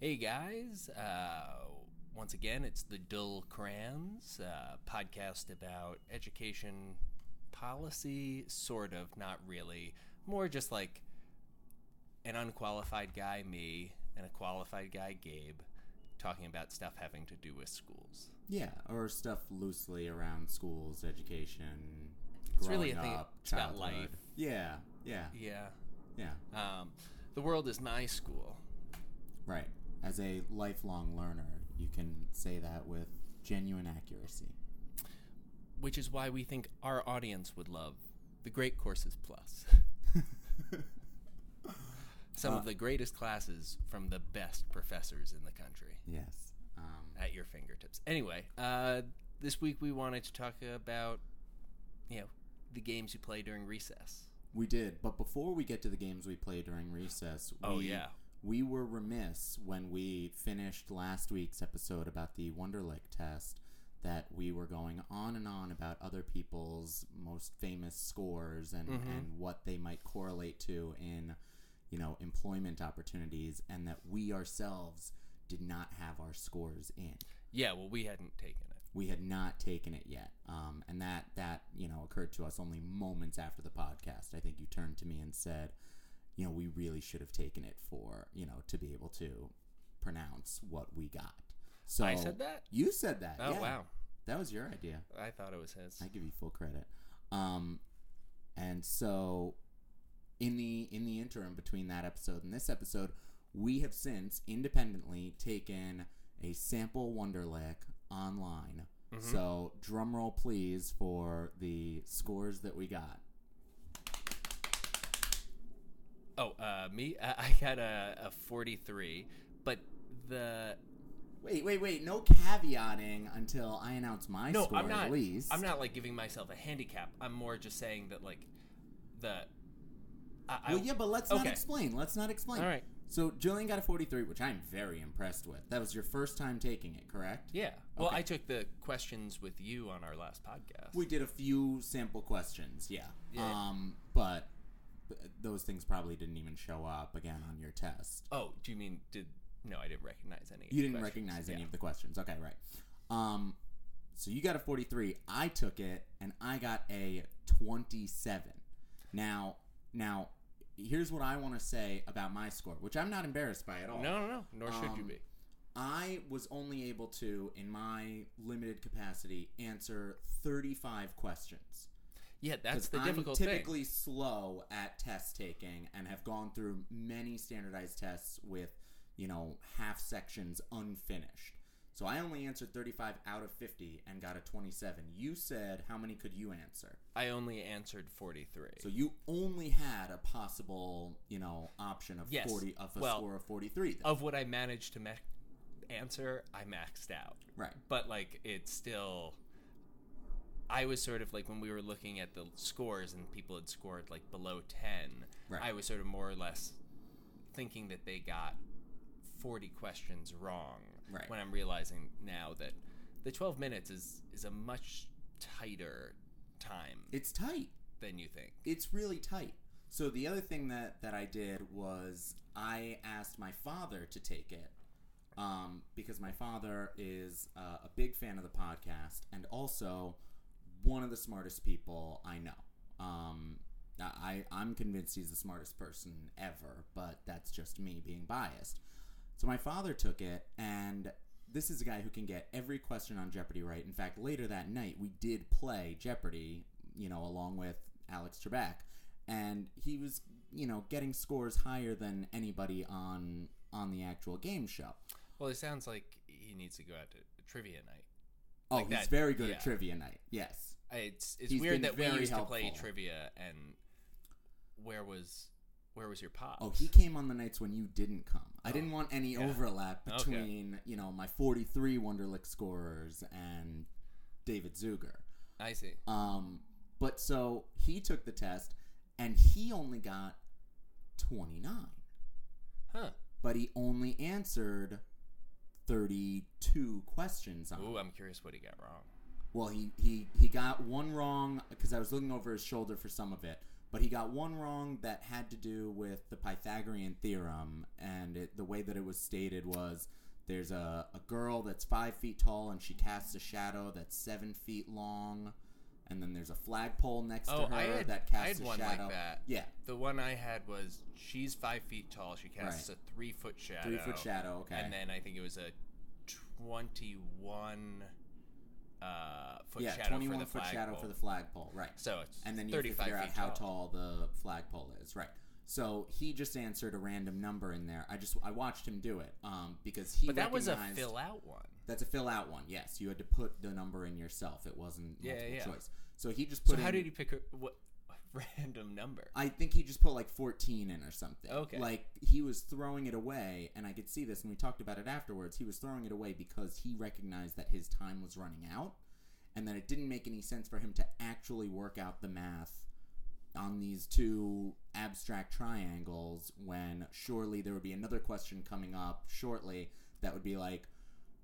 Hey guys, uh, once again, it's the Dull Crayons uh, podcast about education policy, sort of, not really. More just like an unqualified guy, me, and a qualified guy, Gabe, talking about stuff having to do with schools. Yeah, or stuff loosely around schools, education. It's really growing a thing- up, about life. Yeah, yeah, Yeah. yeah. Um, the world is my school. Right. As a lifelong learner, you can say that with genuine accuracy. which is why we think our audience would love the Great Courses Plus. Some Uh, of the greatest classes from the best professors in the country Yes. Um, at your fingertips. Anyway, uh, this week we wanted to talk about, you know, the games you play during recess. we did, but before we get to the games we play during recess, Oh, yeah. We were remiss when we finished last week's episode about the Wonderlic test that we were going on and on about other people's most famous scores and, Mhm. and what they might correlate to in, you know, employment opportunities, and that we ourselves did not have our scores in. Yeah, well, we hadn't taken it. We had not taken it yet, um, and that that you know occurred to us only moments after the podcast. I think you turned to me and said, you know, we really should have taken it for you know to be able to pronounce what we got. So I said that? You said that. Oh, yeah. wow. That was your idea. I thought it was his. I give you full credit. Um, and so in the in the interim between that episode and this episode, we have since independently taken a sample Wonderlic online. So drumroll please for the scores that we got. Oh, uh, me? I, I got a, a 43, but the. Wait, wait, wait! No caveating until I announce my No, score I'm not. at least. I'm not like giving myself a handicap. I'm more just saying that like the. I, I- Well, yeah, but let's not explain. Let's not explain. All right. So Jillian got a 43, which I'm very impressed with. That was your first time taking it, correct? Yeah. Well, Okay. I took the questions with you on our last podcast. We did a few sample questions, yeah. Yeah. Um, but those things probably didn't even show up again on your test. oh, do you mean did? No, I didn't recognize any. of You didn't questions. recognize any Yeah. of the questions. Okay, right. Um, so you got a 43. I took it and I got a 27. Now, now, here's what I want to say about my score, which I'm not embarrassed by at all. No, no, no. Nor should you Um, be. I was only able to, in my limited capacity, answer 35 questions. Yeah, that's the I'm difficult typically slow at test taking and have gone through many standardized tests with, you know, half sections unfinished. So I only answered 35 out of 50 and got a 27. You said how many could you answer? I only answered 43. So you only had a possible, you know, option of Yes. 40 of a Well, score of 43. Then. of what I managed to ma- answer, I maxed out. right. but like it's still i was sort of like when we were looking at the scores and people had scored like below 10 Right. i was sort of more or less thinking that they got 40 questions wrong Right. when i'm realizing now that the 12 minutes is is a much tighter time It's tight. than you think it's really tight. So the other thing that that I did was I asked my father to take it um, because my father is uh, a big fan of the podcast and also one of the smartest people I know. Um, I I'm convinced he's the smartest person ever, but that's just me being biased. So my father took it, and this is a guy who can get every question on Jeopardy right. In fact, later that night we did play Jeopardy, you know, along with Alex Trebek, and he was, you know, getting scores higher than anybody on on the actual game show. well it sounds like he needs to go out to trivia night Oh, Like he's that, very good yeah. at trivia night. Yes. it's it's He's weird that we used to play trivia and where was where was your pop Oh, he came on the nights when you didn't come. I Oh, didn't want any yeah. overlap Okay. between, you know, my 43 Wonderlic scorers and David Zuger. i see Um, but so he took the test and he only got 29, huh but he only answered 32 questions on. Ooh. I'm curious what he got wrong. Well, he he he got one wrong because I was looking over his shoulder for some of it, but he got one wrong that had to do with the Pythagorean theorem, and it, the way that it was stated was there's a, a girl that's five feet tall and she casts a shadow that's seven feet long, and then there's a flagpole next Oh, to her I had, that I casts had a one shadow. like that. Yeah, The one I had was she's five feet tall. She casts Right. a three foot shadow. three foot shadow. Okay, And then I think it was a twenty-one uh, foot yeah, shadow twenty for one the foot shadow for the flagpole. Right. So it's and then you have to figure out how tall. tall the flagpole is. Right. So he just answered a random number in there. I just I watched him do it um, because he. But that was a fill out one. That's a fill out one. Yes, you had to put the number in yourself. It wasn't Yeah, multiple yeah. choice. So he just So put. how did he pick a what random number? I think he just put like 14 in or something. Okay. Like he was throwing it away, and I could see this, and we talked about it afterwards. He was throwing it away because he recognized that his time was running out, and that it didn't make any sense for him to actually work out the math on these two abstract triangles when surely there would be another question coming up shortly that would be like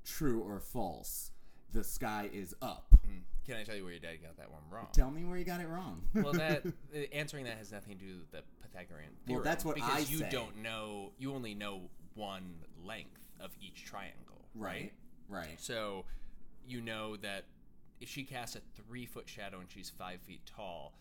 true or false. The sky is up. Hmm. Can I tell you where your dad got that one wrong? Tell me where you got it wrong. well, that uh, answering that has nothing to do with the Pythagorean theorem. Well, that's what because I you say. don't know. You only know one length of each triangle, right? right. Right. So you know that if she casts a three foot shadow and she's five feet tall,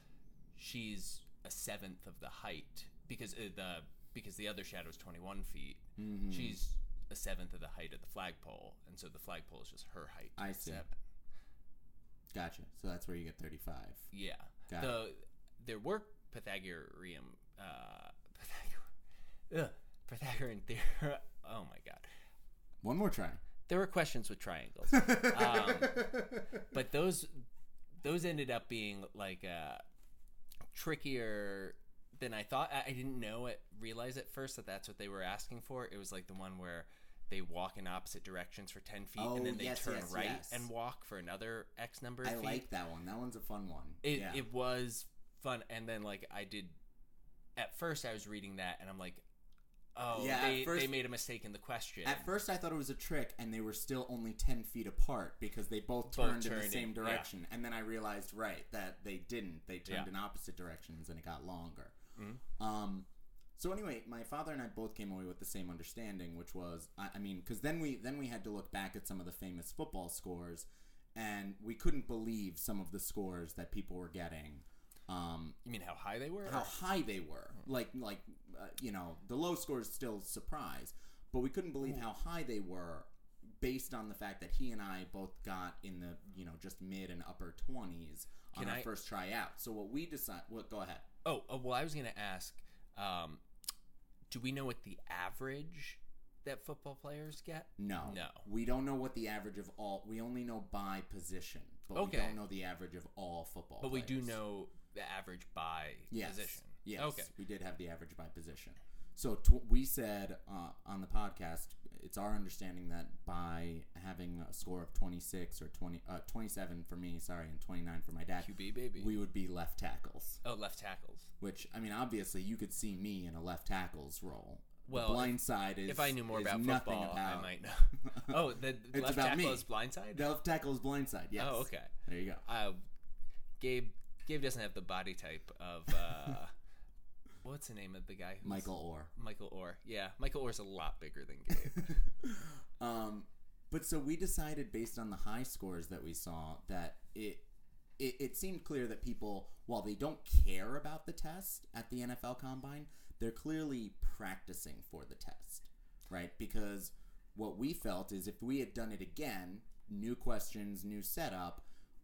she's a seventh of the height because uh, the because the other shadow is twenty one feet. Mhm. She's a seventh of the height of the flagpole, and so the flagpole is just her height. I see. Seven. Gotcha. So that's where you get 35. Yeah. Got the there were Pythagorean uh, Pythagor- ugh, Pythagorean theorem. Oh my god. One more try. There were questions with triangles. um, but those those ended up being like uh, trickier than I thought. I, I didn't know it, realize at first that that's what they were asking for. It was like the one where they walk in opposite directions for ten feet, Oh, and then they yes, turn yes, right yes. and walk for another X number of I feet. like that one. That one's a fun one. it. yeah. It was fun, and then like I did. At first, I was reading that, and I'm like, "Oh, Yeah, they, they made a mistake in the question." At first, I thought it was a trick, and they were still only 10 feet apart because they both Both turned in the same in, yeah. direction. And then I realized, right, that they didn't. They turned Yeah. in opposite directions, and it got longer. Mhm. Um, so anyway, my father and I both came away with the same understanding, which was, I, I mean, because then we then we had to look back at some of the famous football scores, and we couldn't believe some of the scores that people were getting. Um, you mean how high they were? how high they were. Like like uh, you know, the low scores still surprise, but we couldn't believe how high they were based on the fact that he and I both got in the, you know, just mid and upper 20s on Can our I- first tryout. So what we decide, well, go ahead. Oh, uh, well, I was going to ask um, do we know what the average that football players get? No. No. We don't know what the average of all, we only know by position, but Okay. we don't know the average of all football But we do know the average by yes. position. Yes. Okay. We did have the average by position. So tw- we said uh, on the podcast, it's our understanding that by having a score of 26 or 20, uh, 27 for me, sorry, and 29 for my dad, QB, baby. we would be left tackles. oh, left tackles. Which I mean, obviously, you could see me in a left tackles role. Well, the blind side is If I knew more about football, about, I might know. oh, the left tackle me. is blindside? The left tackle is blind side. Yes. Oh, okay. There you go. Uh, Gabe Gabe doesn't have the body type of. What's the name of the guy? Michael Oher. Michael Oher. Yeah, Michael Oher's a lot bigger than Gabe. um, but so we decided based on the high scores that we saw that it, it it seemed clear that people, while they don't care about the test at the NFL Combine, they're clearly practicing for the test, right? Because what we felt is if we had done it again, new questions, new setup.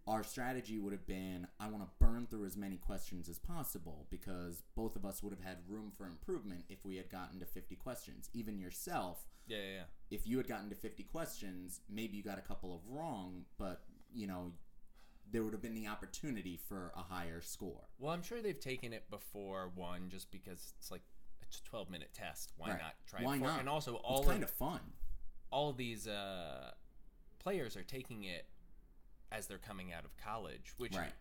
Our strategy would have been I want to burn through as many questions as possible because both of us would have had room for improvement if we had gotten to 50 questions. Even yourself, yeah, yeah, yeah. if you had gotten to 50 questions, maybe you got a couple of wrong, but you know, there would have been the opportunity for a higher score. Well, I'm sure they've taken it before one, just because it's like a 12 minute test. Why Right. not try Why it? for- not? And also, It's all kind of, of fun. all of these uh, players are taking it as they're coming out of college, which Right.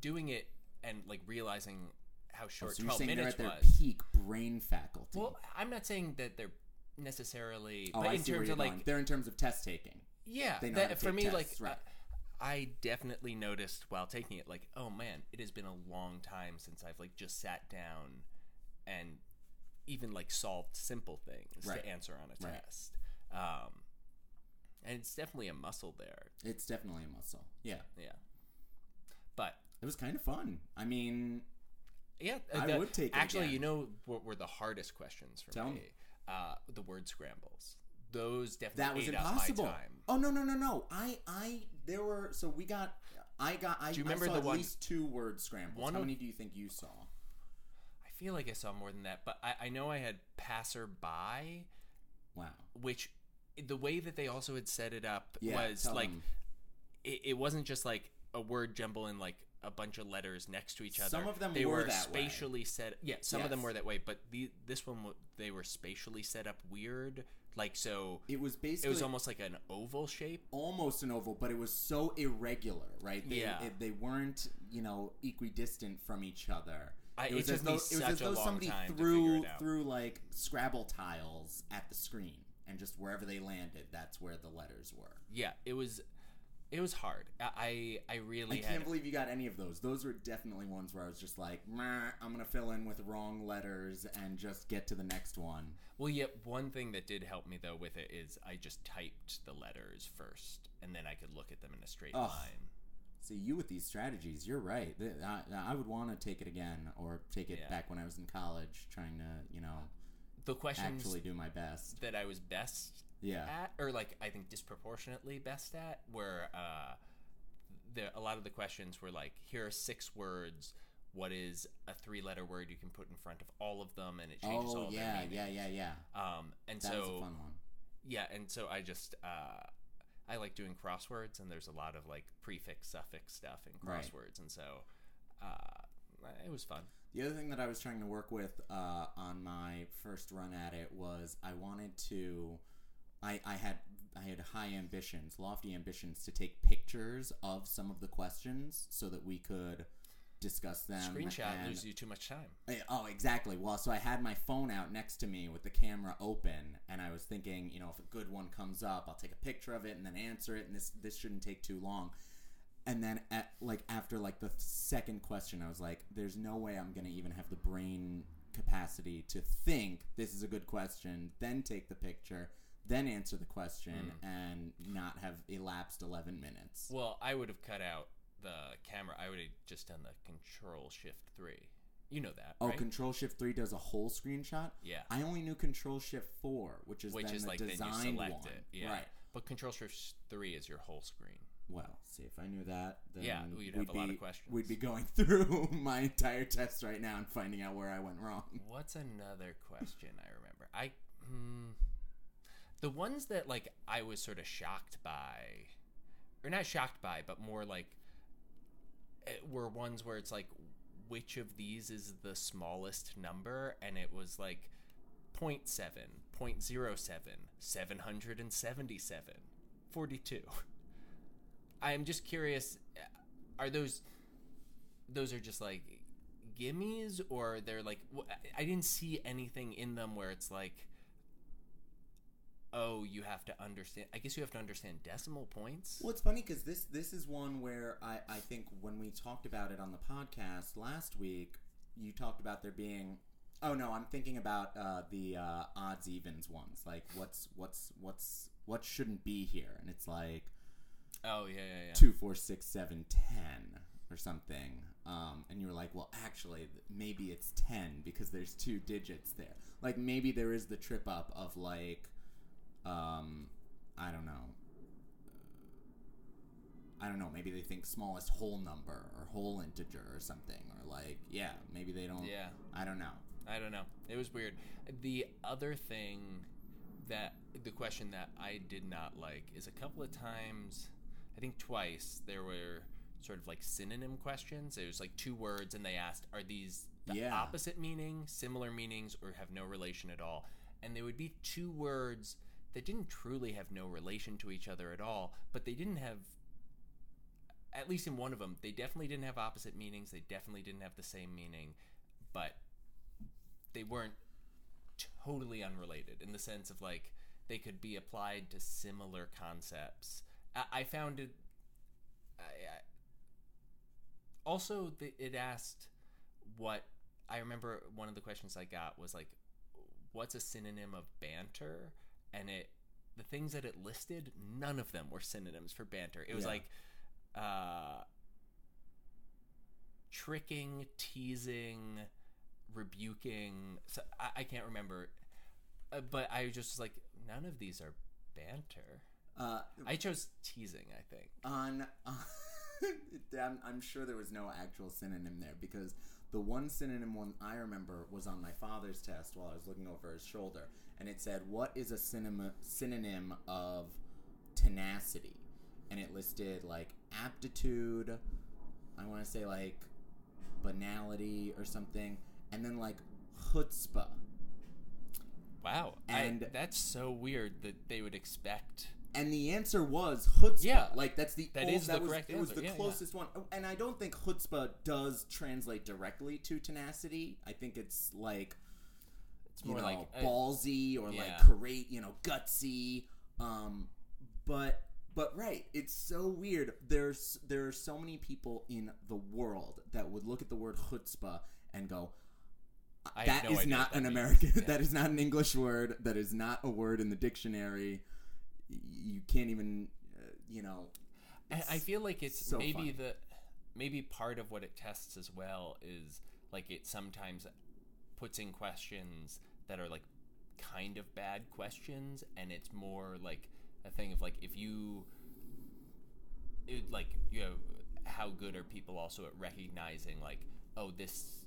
doing it and like realizing how Oh, short so you're 12 saying they're minutes at their was. peak brain faculty. Well, I'm not saying that they're necessarily, oh, but I in terms of like going. they're in terms of test taking. Yeah, They know that, for me, tests, like right. I definitely noticed while taking it, like, oh man, it has been a long time since I've like just sat down and even like solved simple things Right. to answer on a Right. test. Um, and it's definitely a muscle there. It's definitely a muscle. Yeah. Yeah. But It was kind of fun. I mean, yeah, I the- would take it Actually, again. you know what were the hardest questions for Tell me? me. Uh, the word scrambles. Those definitely that was impossible. up my time. Oh no no no no! I I there were so we got I got I, Do you remember I saw the at one- least two word scrambles. one How many do you think you saw? I feel like I saw more than that, but I, I know I had passerby, Wow. which the way that they also had set it up Yeah, was like it, it wasn't just like a word jumble in like a bunch of letters next to each other. Some of them they were were, that way. spatially set. Yeah, some of them were that way, but the this one they were spatially set up weird. Like so, It was basically it was almost like an oval shape. almost an oval, but it was so irregular, right? They, Yeah. it- they weren't, you know, equidistant from each other. I- it was took as though, it was as though somebody threw figure it out. threw like Scrabble tiles at the screen, and just wherever they landed, that's where the letters were. Yeah, it was it was hard. I I, I I really can't believe you got any of those. Those were definitely ones where I was just like, I'm gonna fill in with wrong letters and just get to the next one. Well, yeah, one thing that did help me though with it is I just typed the letters first, and then I could look at them in a straight Ugh. line. See, you with these strategies, you're right. I, I would want to take it again or take it Yeah. back when I was in college, trying to, you know, The questions actually do my best. that I was best Yeah. at, or like I think disproportionately best at, were uh, the a lot of the questions were like, here are six words. What is a three-letter word you can put in front of all of them, and it changes all Oh of yeah, their meaning. yeah, yeah, yeah. Um, and That so was a fun one. yeah, and so I just uh, I like doing crosswords, and there's a lot of like prefix suffix stuff in Right. crosswords, and so uh, it was fun. The other thing that I was trying to work with uh, on my first run at it was I wanted to, I, I had I had high ambitions, lofty ambitions to take pictures of some of the questions so that we could discuss them. Screenshot loses you too much time. Eh, Oh, exactly. Well, so I had my phone out next to me with the camera open, and I was thinking, you know, if a good one comes up, I'll take a picture of it and then answer it, and this this shouldn't take too long. And then, at, like after like the second question, I was like, "There's no way I'm gonna even have the brain capacity to think this is a good question, then take the picture, then answer the question, mm. and not have elapsed 11 minutes." Well, I would have cut out the camera. I would have just done the Control Shift three. You know that, Oh, right? Control Shift Three does a whole screenshot. yeah. I only knew Control Shift Four, which is Which then is the like then you select one. it. Yeah. Right. But Control Shift three is your whole screen. Well, see if I knew that, then Yeah, we'd have a be, lot of questions. We'd be going through my entire test right now and finding out where I went wrong. What's another question I remember? I hmm, the ones that like I was sort of shocked by, or not shocked by, but more like eh, were ones where it's like, which of these is the smallest number? And it was like 0.7, 0.07, 777, 42. I'm just curious, are those those are just like gimmies or they're like I didn't see anything in them where it's like oh you have to understand I guess you have to understand decimal points Well, it's funny because this this is one where I I think when we talked about it on the podcast last week, you talked about there being. Oh no, I'm thinking about uh, the uh, odds evens ones. Like what's what's what's what shouldn't be here, and it's like oh yeah yeah yeah two, four, six, seven, ten, or something. Um, and you were like, well, actually, maybe it's ten because there's two digits there. Like maybe there is the trip up of like, um, I don't know. I don't know. Maybe they think smallest whole number or whole integer or something, or like, yeah, maybe they don't. yeah I don't know. I don't know it was weird the other thing that the question that I did not like is a couple of times I think twice there were sort of like synonym questions it was like two words and they asked are these the Yeah. opposite meaning similar meanings or have no relation at all and they would be two words that didn't truly have no relation to each other at all but they didn't have at least in one of them they definitely didn't have opposite meanings they definitely didn't have the same meaning but they weren't totally unrelated in the sense of like they could be applied to similar concepts. I, I found it. I, I also the, it asked what I remember one of the questions I got was like what's a synonym of banter and it the things that it listed none of them were synonyms for banter it was Yeah. like uh tricking teasing rebuking so I, I can't remember uh, but i just was just like none of these are banter Uh, i chose teasing i think on I'm, I'm sure there was no actual synonym there because the one synonym one I remember was on my father's test while I was looking over his shoulder, and it said, "What is a synonym synonym of tenacity?" And it listed like aptitude. I want to say like banality or something, and then like chutzpah. wow And- I, that's so weird that they would expect And the answer was chutzpah. Yeah. like that's the That ol- is the was, correct It was the Yeah, yeah. closest one, and I don't think chutzpah does translate directly to tenacity. I think it's like it's you more know like uh, ballsy or yeah. like courage, you know, gutsy. Um, but but right, it's so weird. There's there are so many people in the world that would look at the word chutzpah and go, I "That no is not an means." American. Yeah. that is not an English word. That is not a word in the dictionary. You can't even, uh, you know." I, I feel like it's so maybe funny. the maybe part of what it tests as well is like it sometimes puts in questions that are like kind of bad questions and it's more like a thing of like if you it, like you know how good are people also at recognizing like oh this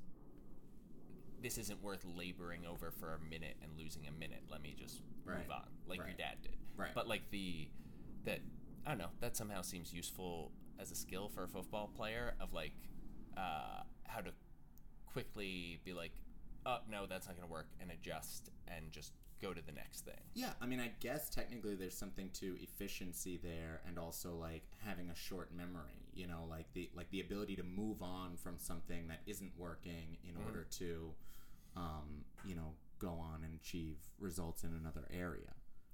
this isn't worth laboring over for a minute and losing a minute let me just Right. move on like your dad did Right. but like the that I don't know that somehow seems useful as a skill for a football player of like uh, how to quickly be like oh no that's not gonna work and adjust and just go to the next thing Yeah, I mean, I guess technically there's something to efficiency there, and also like having a short memory. You know, like the like the ability to move on from something that isn't working in Mm-hmm. order to, um, you know, go on and achieve results in another area,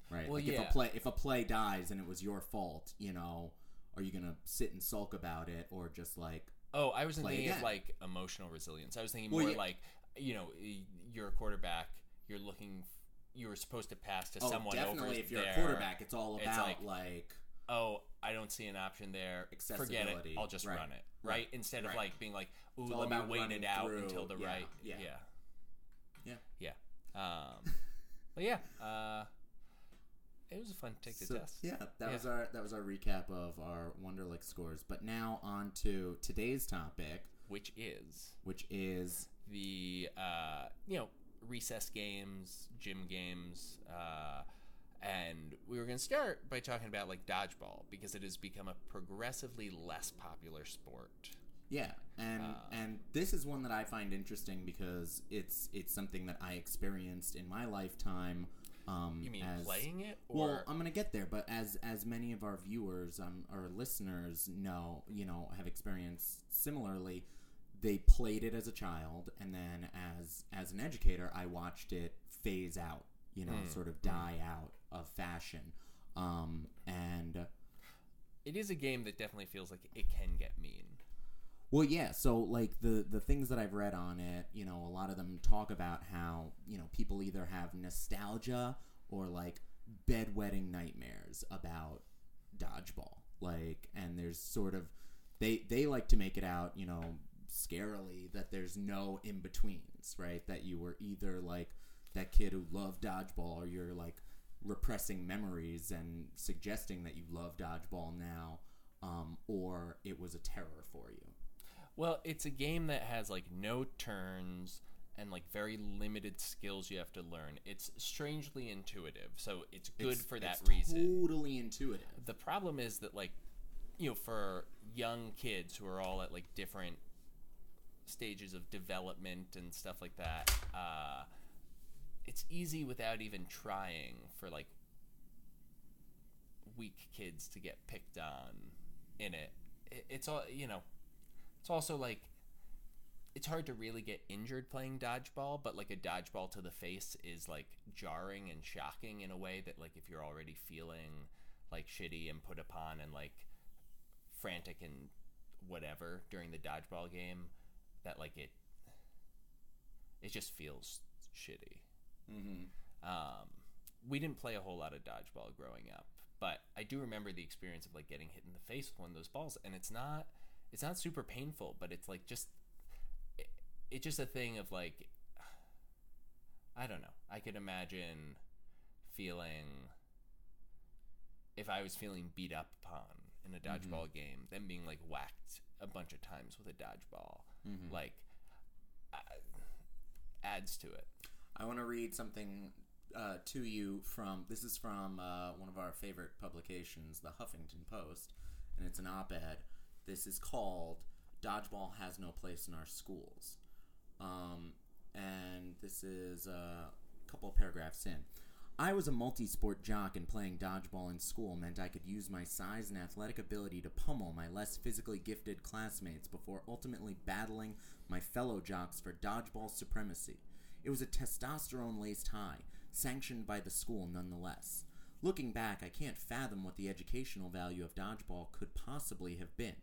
right? Well, like if a play if a play dies and it was your fault, you know, are you gonna sit and sulk about it, or just like Oh, I wasn't Play thinking of like emotional resilience. I was thinking Well, more yeah. like you know, you're a quarterback. You're looking. f- You were supposed to pass to oh, someone definitely over if you're there. a quarterback, it's all It's about like- like Oh, I don't see an option there. Forget it. I'll just Right. run it. Right. Right. Instead of like being like, ooh, let me wait it out through- until the yeah, right. yeah. Yeah. Yeah. Yeah. Um, but yeah, uh, it was a fun take the So, test. Yeah, that Yeah. was our that was our recap of our Wonderlic scores. But now on to today's topic, Which is which is the uh, you know recess games, gym games, uh, and we were going to start by talking about like dodgeball because it has become a progressively less popular sport. yeah, and Uh, and this is one that I find interesting because it's it's something that I experienced in my lifetime. Um, You mean as, playing it, or Well, I'm gonna get there, but as as many of our viewers, um, or listeners know, you know, have experienced similarly, they played it as a child, and then as as an educator, I watched it phase out, you know, Mm, sort of die out of fashion, um, and it is a game that definitely feels like it can get mean. Well, yeah. So, like the the things that I've read on it, you know, a lot of them talk about how you know people either have nostalgia or like bedwetting nightmares about dodgeball. Like, and there's sort of they they like to make it out, you know, scarily that there's no in betweens, right? That you were either like that kid who loved dodgeball, or you're like repressing memories and suggesting that you love dodgeball now, um, or it was a terror for you. Well, it's a game that has like no turns and like very limited skills you have to learn. It's strangely intuitive, so it's good It's- for that it's reason. Totally intuitive. The problem is that like you know, for young kids who are all at like different stages of development and stuff like that, uh, it's easy without even trying for like weak kids to get picked on in it. it it's all you know. It's also like it's hard to really get injured playing dodgeball, but like a dodgeball to the face is like jarring and shocking in a way that like if you're already feeling like shitty and put upon and like frantic and whatever during the dodgeball game that like it it just feels shitty. Mm-hmm. Um, we didn't play a whole lot of dodgeball growing up, but I do remember the experience of like getting hit in the face with one of those balls, and it's not it's not super painful, but it's like just it, it's just a thing of like I don't know. I could imagine feeling if I was feeling beat up upon in a dodgeball game, then being like whacked a bunch of times with a dodgeball, Mhm. like uh, adds to it. I want to read something uh, to you from this is from uh, one of our favorite publications, the Huffington Post, and it's an op-ed. This is called "Dodgeball Has No Place in Our Schools," um, and this is uh, a couple of paragraphs in. I was a multi-sport jock, and playing dodgeball in school meant I could use my size and athletic ability to pummel my less physically gifted classmates before ultimately battling my fellow jocks for dodgeball supremacy. It was a testosterone laced high, sanctioned by the school nonetheless. Looking back, I can't fathom what the educational value of dodgeball could possibly have been.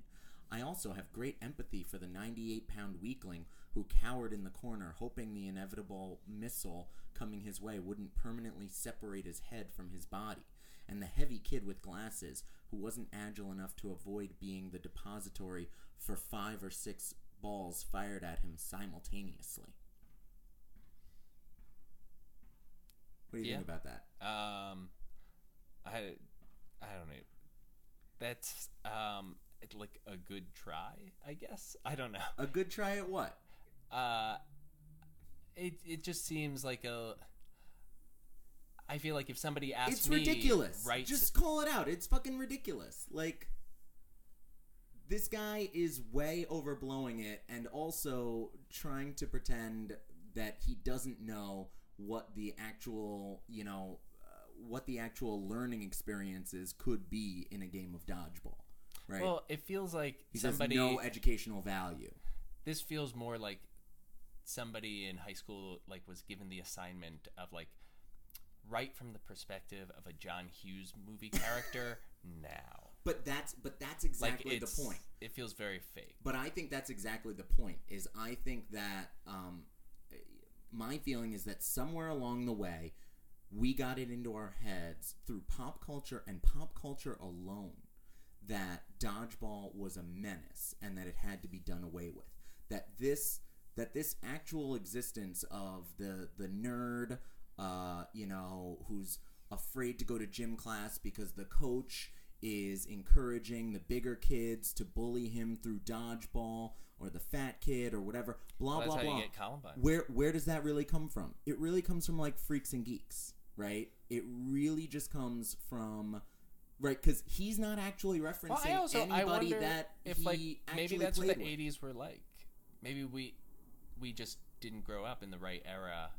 I also have great empathy for the 98 pound weakling who cowered in the corner, hoping the inevitable missile coming his way wouldn't permanently separate his head from his body, and the heavy kid with glasses who wasn't agile enough to avoid being the depository for five or six balls fired at him simultaneously. What do you Yeah. think about that? Um, I, I don't know. That's um, like a good try, I guess. I don't know. A good try at what? Uh, it it just seems like a. I feel like if somebody asked it's me, ridiculous. right? Just call it out. It's fucking ridiculous. Like this guy is way overblowing it and also trying to pretend that he doesn't know what the actual, you know, uh, what the actual learning experiences could be in a game of dodgeball. Right? Well, it feels like he somebody. no educational value. this feels more like somebody in high school like was given the assignment of like right from the perspective of a John Hughes movie character now. But that's but that's exactly it's the point. It feels very fake. But I think that's exactly the point. Is I think that um, my feeling is that somewhere along the way, we got it into our heads through pop culture and pop culture alone that dodgeball was a menace and that it had to be done away with. That this that this actual existence of the the nerd, uh, you know, who's afraid to go to gym class because the coach is encouraging the bigger kids to bully him through dodgeball or the fat kid or whatever. Blah That's blah blah. you get Columbine. Where where does that really come from? It really comes from like freaks and geeks, right? It really just comes from right because he's not actually referencing Well, I also anybody wonder that if he like maybe that's what the with. '80s were like. Maybe we we just didn't grow up in the right era.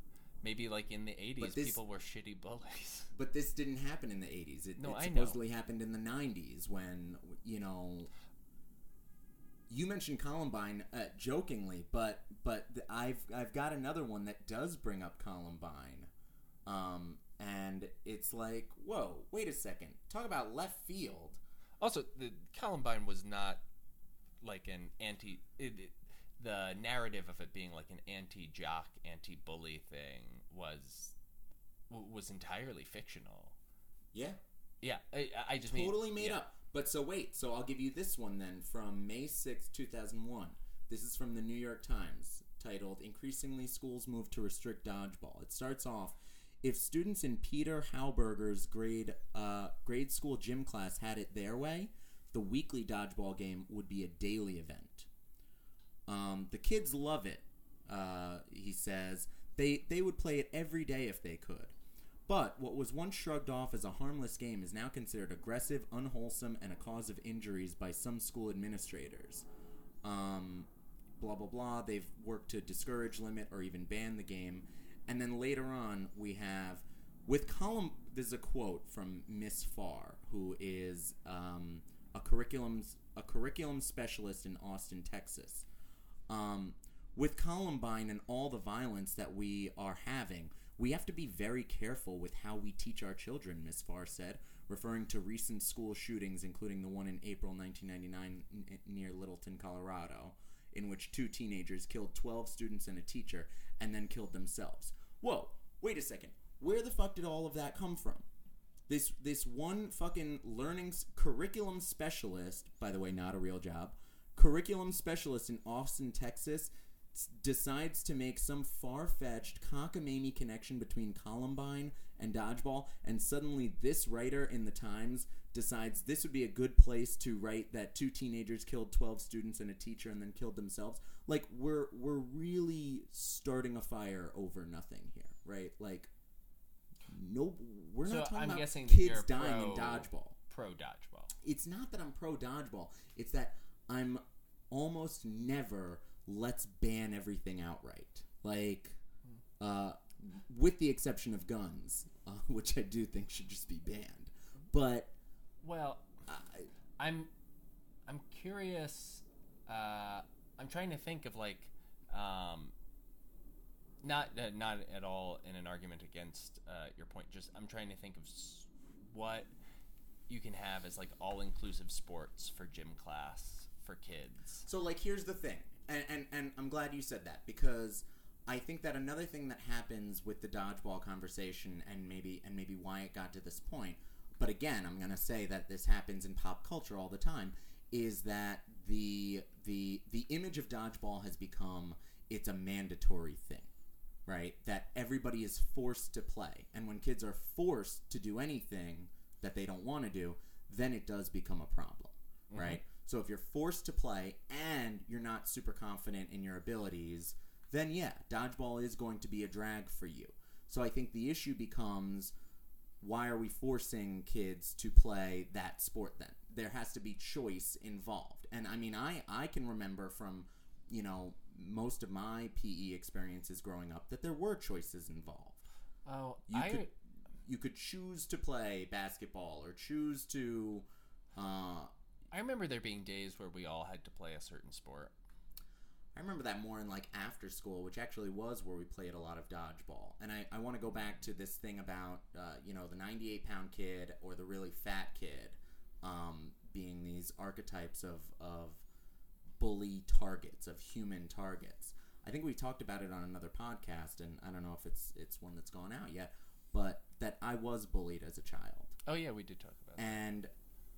Maybe like in the '80s, this- people were shitty bullies. But this didn't happen in the 80s. It, No, it I know. supposedly happened in the 90s when, you know, you mentioned Columbine uh, jokingly, but but th- I've I've got another one that does bring up Columbine. Um and it's like, "Whoa, wait a second. Talk about left field." Also, the Columbine was not like an anti. It, it, the narrative of it being like an anti-jock, anti-bully thing was was entirely fictional. Yeah. Yeah, I, I just mean totally made yeah. up. But so wait, so I'll give you this one then from May sixth, 2001. This is from the New York Times, titled Increasingly Schools Move to Restrict Dodgeball. It starts off if students in Peter Hauberger's grade uh, grade school gym class had it their way, the weekly dodgeball game would be a daily event. Um, the kids love it, uh, he says. They, they would play it every day if they could. But what was once shrugged off as a harmless game is now considered aggressive, unwholesome, and a cause of injuries by some school administrators. Um, blah, blah, blah. They've worked to discourage, limit, or even ban the game. And then later on, we have, with column, there's a quote from Miss Farr, who is um, a curriculum a curriculum specialist in Austin, Texas. Um, with Columbine and all the violence that we are having, We have to be very careful with how we teach our children, Miss Farr said, referring to recent school shootings, including the one in April 1999 n- near Littleton, Colorado, in which two teenagers killed 12 students and a teacher and then killed themselves. Whoa, wait a second. Where the fuck did all of that come from? This this one fucking learning curriculum specialist, by the way, not a real job, curriculum specialist in Austin, Texas, decides to make some far-fetched cockamamie connection between Columbine and dodgeball, and suddenly this writer in the Times decides this would be a good place to write that two teenagers killed 12 students and a teacher and then killed themselves. Like we're we're really starting a fire over nothing here, right? Like no, we're So not talking I'm about guessing kids dying in dodgeball. Pro dodgeball. It's not that I'm pro dodgeball. It's that I'm almost never let's ban everything outright. Like, uh, with the exception of guns, uh, which I do think should just be banned. But Well, I, I'm I'm curious. Uh, I'm trying to think of like, um, not uh, not at all in an argument against uh, your point. Just I'm trying to think of s- what you can have as like all inclusive sports for gym class for kids. So like here's the thing. And, and and I'm glad you said that because I think that another thing that happens with the dodgeball conversation and maybe and maybe why it got to this point, but again, I'm going to say that this happens in pop culture all the time is that the the the image of dodgeball has become it's a mandatory thing. Right? That everybody is forced to play. And when kids are forced to do anything that they don't want to do, then it does become a problem. Mm-hmm. Right? So if you're forced to play and you're not super confident in your abilities, then yeah, dodgeball is going to be a drag for you. So I think the issue becomes why are we forcing kids to play that sport then? There has to be choice involved. And I mean I I can remember from, you know, most of my PE experiences growing up that there were choices involved. Oh, You I could you could choose to play basketball or choose to uh I remember there being days where we all had to play a certain sport. I remember that more in like after school, which actually was where we played a lot of dodgeball. And I, I want to go back to this thing about, uh, you know, the 98 pound kid or the really fat kid um, being these archetypes of, of bully targets, of human targets. I think we talked about it on another podcast, and I don't know if it's it's one that's gone out yet, but that I was bullied as a child Oh yeah, we did talk about. that. and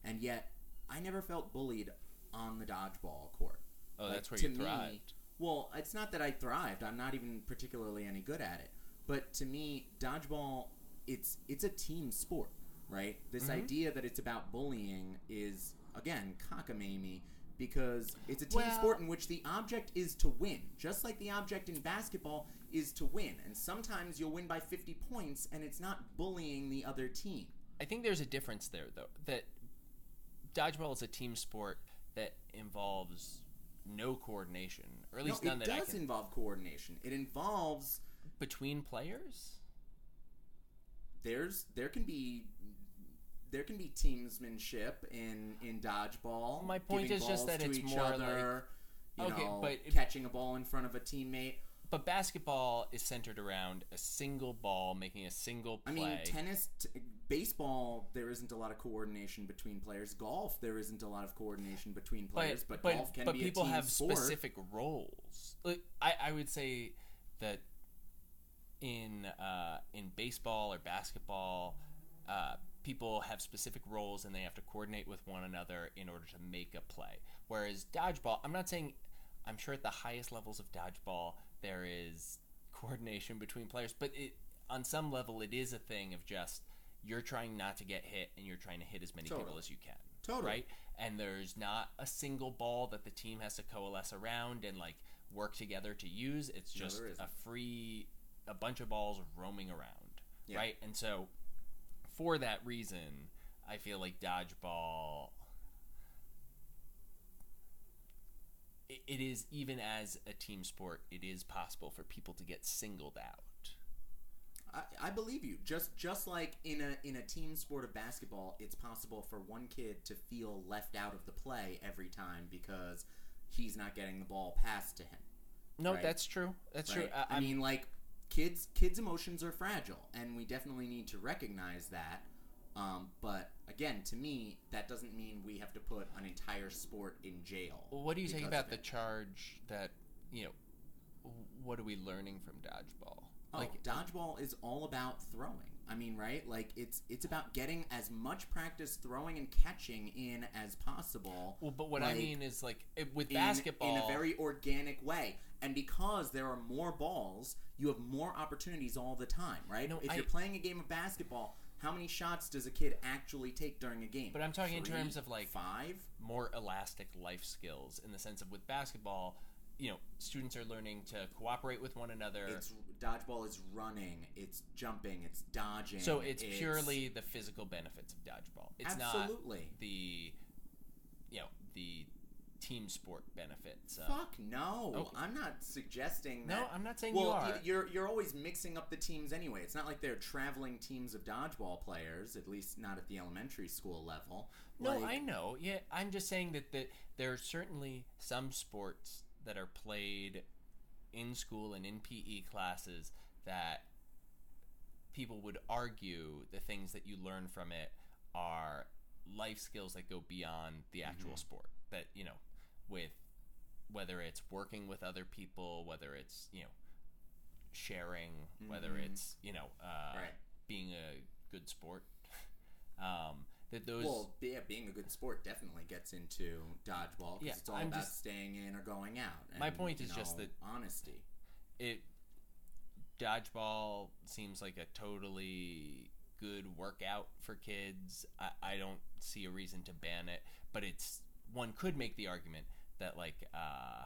and yet I never felt bullied on the dodgeball court. Oh, Like, that's where to you me- thrived. well, it's not that I thrived. I'm not even particularly any good at it. But to me, dodgeball it's it's a team sport, right? This Mm-hmm. idea that it's about bullying is again cockamamie because it's a team Well- sport in which the object is to win, just like the object in basketball is to win. And sometimes you'll win by 50 points and it's not bullying the other team. I think there's a difference there, though. That dodgeball is a team sport that involves no coordination, or at least no, none it that I does can. involve coordination. It involves between players. there's there can be there can be teamsmanship in in dodgeball. My point is just that it's more other, you Okay, know, but catching a ball in front of a teammate. But basketball is centered around a single ball making a single play. I mean, tennis, t- baseball. There isn't a lot of coordination between players. Golf, there isn't a lot of coordination between players. But, but, golf can but be people a team have sport. specific roles. Like, I, I would say that in uh, in baseball or basketball, uh, people have specific roles and they have to coordinate with one another in order to make a play. Whereas dodgeball, I'm not saying. I'm sure at the highest levels of dodgeball there is coordination between players, but it on some level it is a thing of just you're trying not to get hit and you're trying to hit as many people as you can. Totally. Right? And there's not a single ball that the team has to coalesce around and like work together to use. It's just isn't. a free a bunch of balls roaming around. Yeah. Right? And so for that reason, I feel like dodgeball it is even as a team sport, it is possible for people to get singled out. I, I believe you. Just just like in a in a team sport of basketball, it's possible for one kid to feel left out of the play every time because he's not getting the ball passed to him. No, Right. that's true. That's true. right? I, I, I'm- mean, like kids kids emotions are fragile and we definitely need to recognize that um, but again to me that doesn't mean we have to put an entire sport in jail Well, what do you think about the charge that you know? What are we learning from dodgeball? Oh, Like dodgeball is all about throwing. I mean, right? Like it's it's about getting as much practice throwing and catching in as possible. well, but what I mean is like with in, basketball, in a very organic way. And because there are more balls, you have more opportunities all the time, right? No, if I- you're playing a game of basketball, how many shots does a kid actually take during a game? But I'm talking in terms of, like, five. more elastic life skills in the sense of with basketball, you know, students are learning to cooperate with one another. It's dodgeball is running, it's jumping, it's dodging. so it's, purely the physical benefits of dodgeball. It's Absolutely. not the you know the team sport benefits. Uh, Fuck no! Oh. I'm not suggesting that No. I'm not saying well, you are. you're you're always mixing up the teams anyway. It's not like they're traveling teams of dodgeball players. At least not at the elementary school level. No, Like, I know. Yeah, I'm just saying that, that there are certainly some sports that are played in school and in PE classes that people would argue the things that you learn from it are life skills that go beyond the actual Mm-hmm. sport. That, you know, with whether it's working with other people, whether it's, you know, sharing, whether Mhm. it's, you know, uh, Right. being a good sport. Um, that those Well, yeah, being a good sport definitely gets into dodgeball because Yeah, it's all I'm about just- staying in or going out. And, My point is just know, that- honesty. it dodgeball seems like a totally good workout for kids. I, I don't see a reason to ban it, but it's one could make the argument that like uh,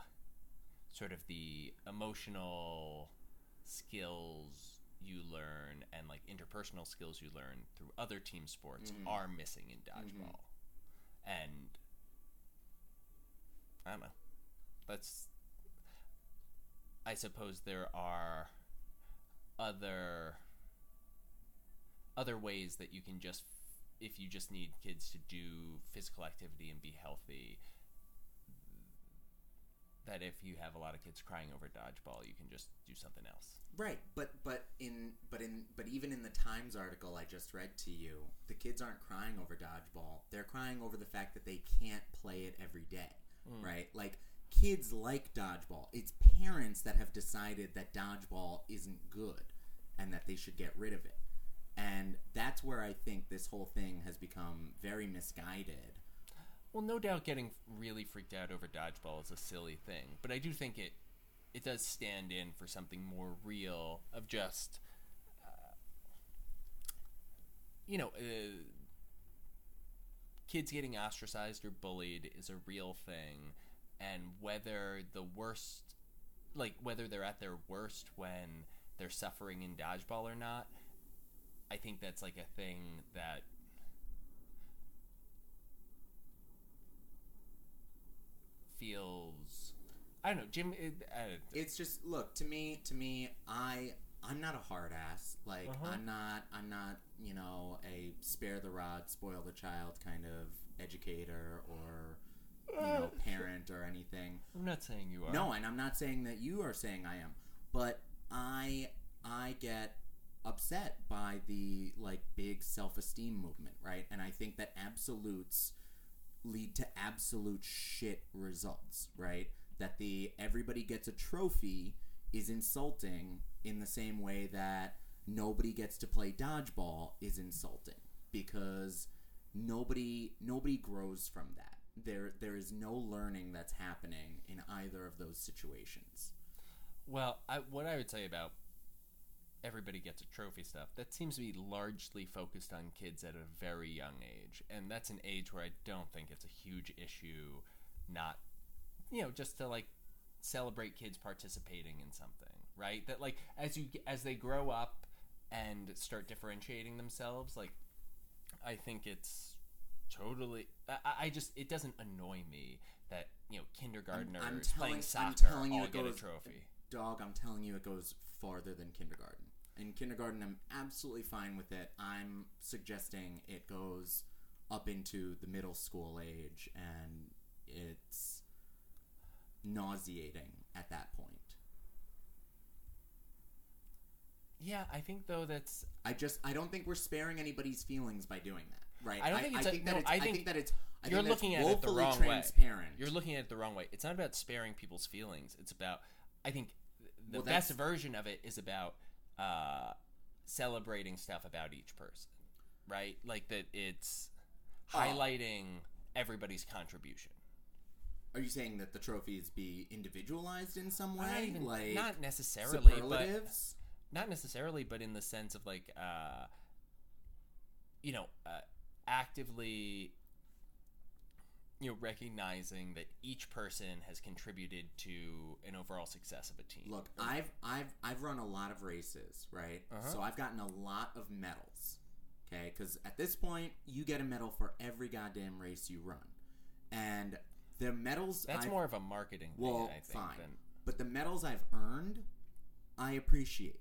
sort of the emotional skills you learn and like interpersonal skills you learn through other team sports Mhm. are missing in dodgeball. And I don't know. That's I suppose there are other other ways that you can just if you just need kids to do physical activity and be healthy that if you have a lot of kids crying over dodgeball you can just do something else Right, but but in but in but even in the Times article I just read to you, the kids aren't crying over dodgeball. They're crying over the fact that they can't play it every day. Hmm. Right? Like kids like dodgeball. It's parents that have decided that dodgeball isn't good and that they should get rid of it. And that's where I think this whole thing has become very misguided. Well no doubt getting really freaked out over dodgeball is a silly thing but i do think it it does stand in for something more real of just uh, you know uh, kids getting ostracized or bullied is a real thing and whether the worst like whether they're at their worst when they're suffering in dodgeball or not i think that's like a thing that feels i don't know jim it, uh, It's just look to me. To me, I I'm not a hard ass. Like Uh-huh. I'm not. I'm not. You know, a spare the rod, spoil the child kind of educator or you know parent or anything. i'm not saying you are No, and I'm not saying that you are saying I am, but I I get upset by the like big self-esteem movement, right? And I think that absolutes lead to absolute shit results, right? That the everybody gets a trophy is insulting in the same way that nobody gets to play dodgeball is insulting because nobody nobody grows from that. There there is no learning that's happening in either of those situations. Well, I, what I would say about everybody gets a trophy stuff, that seems to be largely focused on kids at a very young age. And that's an age where I don't think it's a huge issue, not, you know, just to like celebrate kids participating in something, right? That like as you as they grow up and start differentiating themselves, like I think it's totally I, I just it doesn't annoy me that you know kindergartners I'm playing telling- soccer I'm telling you all get goes- a trophy. Dog, I'm telling you, it goes farther than kindergarten. In kindergarten, I'm absolutely fine with it. I'm suggesting it goes up into the middle school age, and it's nauseating at that point. Yeah, I think though that's I just I don't think we're sparing anybody's feelings by doing that. Right. I don't think it's a- think no, that it's I I think think that it's I you're looking at it the wrong way. You're looking at it the wrong way. It's not about sparing people's feelings. It's about I think the Well, best version of it is about uh, celebrating stuff about each person, right? Like that it's Oh. highlighting everybody's contribution. Are you saying that the trophies be individualized in some way? Not even like not necessarily, but superlatives? not necessarily, but in the sense of like, uh, you know, uh, actively, you know, recognizing that each person has contributed to an overall success of a team. Look, I've I've I've run a lot of races, right? Uh-huh. So I've gotten a lot of medals. Okay, because at this point, you get a medal for every goddamn race you run, and the medals. That's I've, more of a marketing thing, well, I think. fine. Than, But the medals I've earned, I appreciate.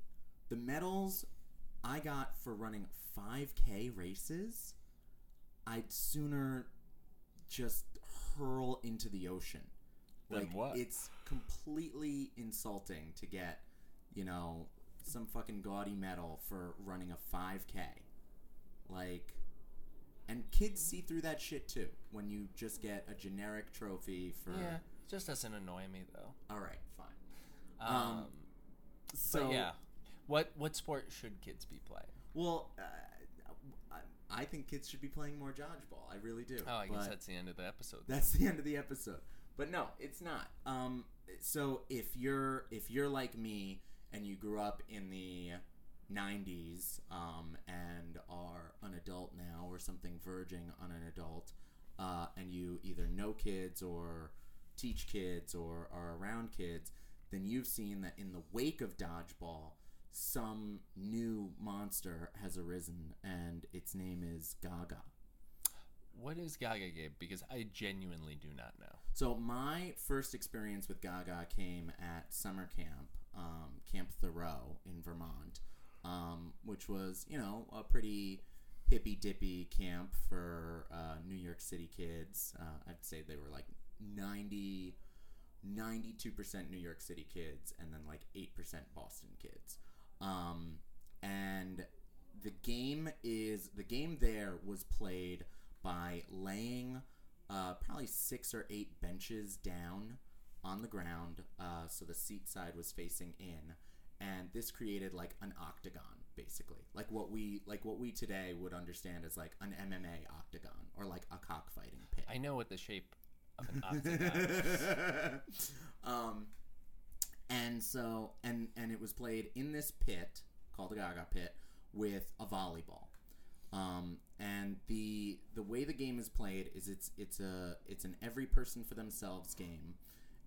The medals I got for running 5K races, I'd sooner just hurl into the ocean. Than like what? it's completely insulting to get, you know, some fucking gaudy medal for running a 5K. Like and kids see through that shit too when you just get a generic trophy for yeah, it just doesn't annoy me though. all right, fine. Um, Um, So yeah, what what sport should kids be playing? Well, uh, I, think kids should be playing more dodgeball. I really do. Oh, I guess that's the end of the episode. that's the end of the episode. But no, it's not. Um, so if you're if you're like me and you grew up in the 90s um, and are an adult now or something verging on an adult, uh, and you either know kids or teach kids or are around kids, then you've seen that in the wake of dodgeball, some new monster has arisen, and its name is Gaga. What is Gaga Gabe? Because I genuinely do not know. So my first experience with Gaga came at summer camp, um, Camp Thoreau in Vermont, um, which was you know a pretty hippy dippy camp for uh, New York City kids. Uh, I'd say they were like 90, 92% New York City kids, and then like 8% Boston kids. Um, and the game is the game there was played by laying uh, probably six or eight benches down on the ground, uh, so the seat side was facing in, and this created like an octagon, basically, like what we like what we today would understand as like an MMA octagon or like a cockfighting pit. I know what the shape of an octagon. is. um, and so and and it was played in this pit called the Gaga Pit with a volleyball. Um, and the the way the game is played is it's it's a it's an every person for themselves game,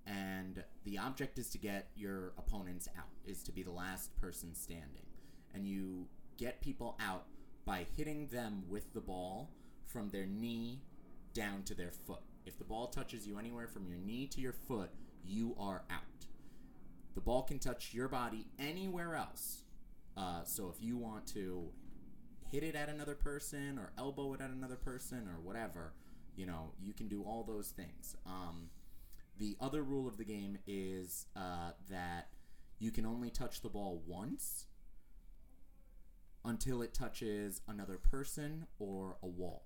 and the object is to get your opponents out is to be the last person standing, and you get people out by hitting them with the ball from their knee down to their foot. If the ball touches you anywhere from your knee to your foot, you are out. The ball can touch your body anywhere else. Uh, so if you want to hit it at another person or elbow it at another person or whatever, you know, you can do all those things. Um, the other rule of the game is uh, that you can only touch the ball once until it touches another person or a wall.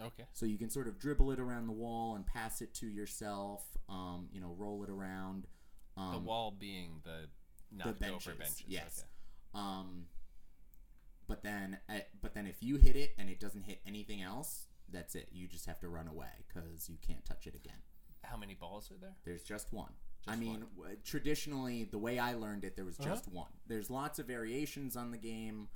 okay. So you can sort of dribble it around the wall and pass it to yourself. Um, you know, roll it around. Um, The wall being the knocked benches, over benches. yes. Okay. Um, but then, uh, but then if you hit it and it doesn't hit anything else, that's it. You just have to run away because you can't touch it again. How many balls are there? There's just one. I mean, w- traditionally, the way I learned it, there was just one. There's lots of variations on the game.